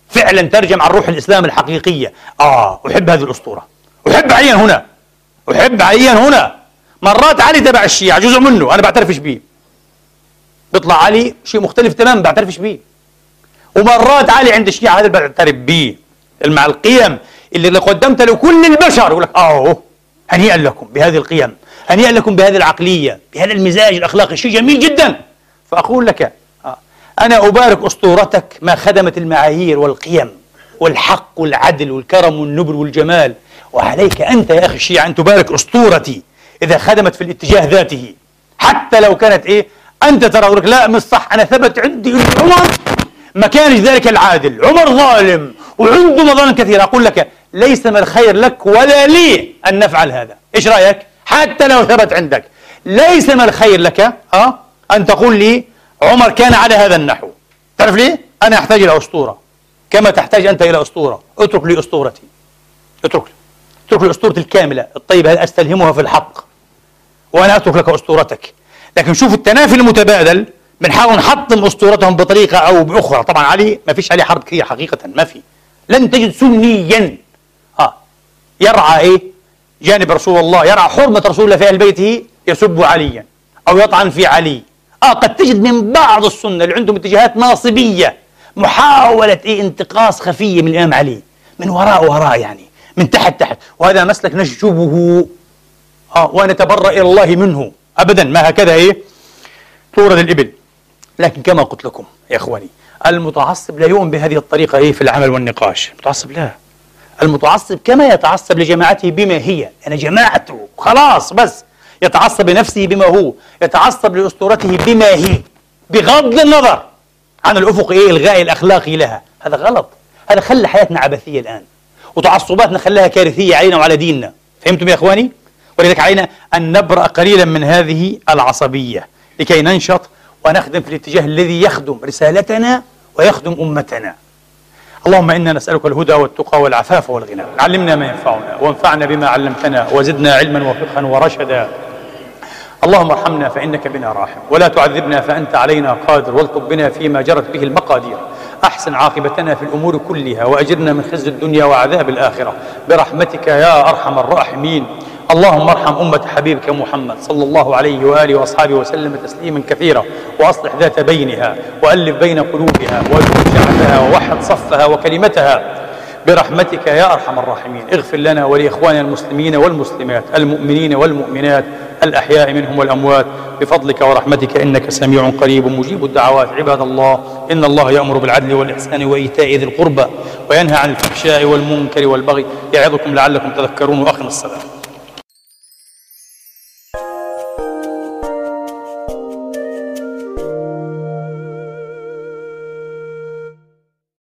فعلا ترجم عن روح الإسلام الحقيقية. آه أحب هذه الأسطورة. أحب عليا هنا. أحب عليا هنا. مرات علي تبع الشيعة جزء منه أنا بعترفش به بيطلع علي شيء مختلف تماما بعترفش به ومرات علي عند الشيعة هذا بعترف به مع القيم اللي قدمتها لكل البشر يقول لك آه هنيئا لكم بهذه القيم. هنيئا لكم بهذه العقلية بهذا المزاج الأخلاقي شيء جميل جدا. فأقول لك آه أنا أبارك أسطورتك ما خدمت المعايير والقيم والحق والعدل والكرم والنبل والجمال. وعليك أنت يا أخي الشيعة أن تبارك أسطورتي إذا خدمت في الاتجاه ذاته. حتى لو كانت إيه أنت ترى لك لا مش صح أنا ثبت عندي عمر. ما كانش ذلك العادل. عمر ظالم وعنده مظالم كثيرة. أقول لك ليس من الخير لك ولا لي أن نفعل هذا. إيش رأيك؟ حتى لو ثبت عندك. ليس من الخير لك أه؟ أن تقول لي عمر كان على هذا النحو. تعرف ليه؟ أنا أحتاج إلى أسطورة. كما تحتاج أنت إلى أسطورة. اترك لي أسطورتي. اترك اترك لي أسطورتي الكاملة. الطيبة هذه أستلهمها في الحق؟ وأنا أترك لك أسطورتك. لكن شوف التنافي المتبادل بنحاول نحطم أسطورتهم بطريقة أو بأخرى. طبعا علي ما فيش عليه حرب كثير حقيقة ما في. لن تجد سنيا. آه. يرعى إيه؟ جانب رسول الله يرعى حرمة رسول الله في أهل بيته يسب عليا أو يطعن في علي. آه قد تجد من بعض السنة اللي عندهم اتجاهات ناصبية محاولة إيه؟ انتقاص خفية من الإمام علي. من وراء وراء يعني من تحت تحت. وهذا مسلك نشجبه. آه ونتبرأ إلى الله منه. أبدا ما هكذا إيه؟ تورد الإبل لكن كما قلت لكم يا إخواني المتعصب لا يؤمن بهذه الطريقة إيه في العمل والنقاش. المتعصب لا. المتعصب كما يتعصب لجماعته بما هي. أنا جماعته خلاص بس. يتعصب لنفسه بما هو. يتعصب لأسطورته بما هي. بغض النظر عن الأفق إيه الغائي الأخلاقي لها. هذا غلط. هذا خلى حياتنا عبثية الآن. وتعصباتنا خلاها كارثية علينا وعلى ديننا. فهمتم يا إخواني؟ ولذلك علينا أن نبرأ قليلا من هذه العصبية لكي ننشط ونخدم في الاتجاه الذي يخدم رسالتنا ويخدم أمتنا. اللهم إنا نسألك الهدى والتقى والعفاف والغنى. علمنا ما ينفعنا وانفعنا بما علمتنا وزدنا علما وفقها ورشدا. اللهم ارحمنا فإنك بنا راحم. ولا تعذبنا فأنت علينا قادر. والطب بنا فيما جرت به المقادير. أحسن عاقبتنا في الأمور كلها وأجرنا من خزي الدنيا وعذاب الآخرة. برحمتك يا أرحم الراحمين. اللهم ارحم أمة حبيبك محمد صلى الله عليه وآله وأصحابه وسلم تسليما كثيرا وأصلح ذات بينها وألف بين قلوبها واجمع شعبها ووحد صفها وكلمتها. برحمتك يا أرحم الراحمين. اغفر لنا ولإخواننا المسلمين والمسلمات المؤمنين والمؤمنات الأحياء منهم والأموات بفضلك ورحمتك إنك سميع قريب مجيب الدعوات. عباد الله إن الله يأمر بالعدل والإحسان وإيتاء ذي القربى وينهى عن الفحشاء والمنكر والبغي يعظكم لعلكم تذكرون وأخنا الصلاة.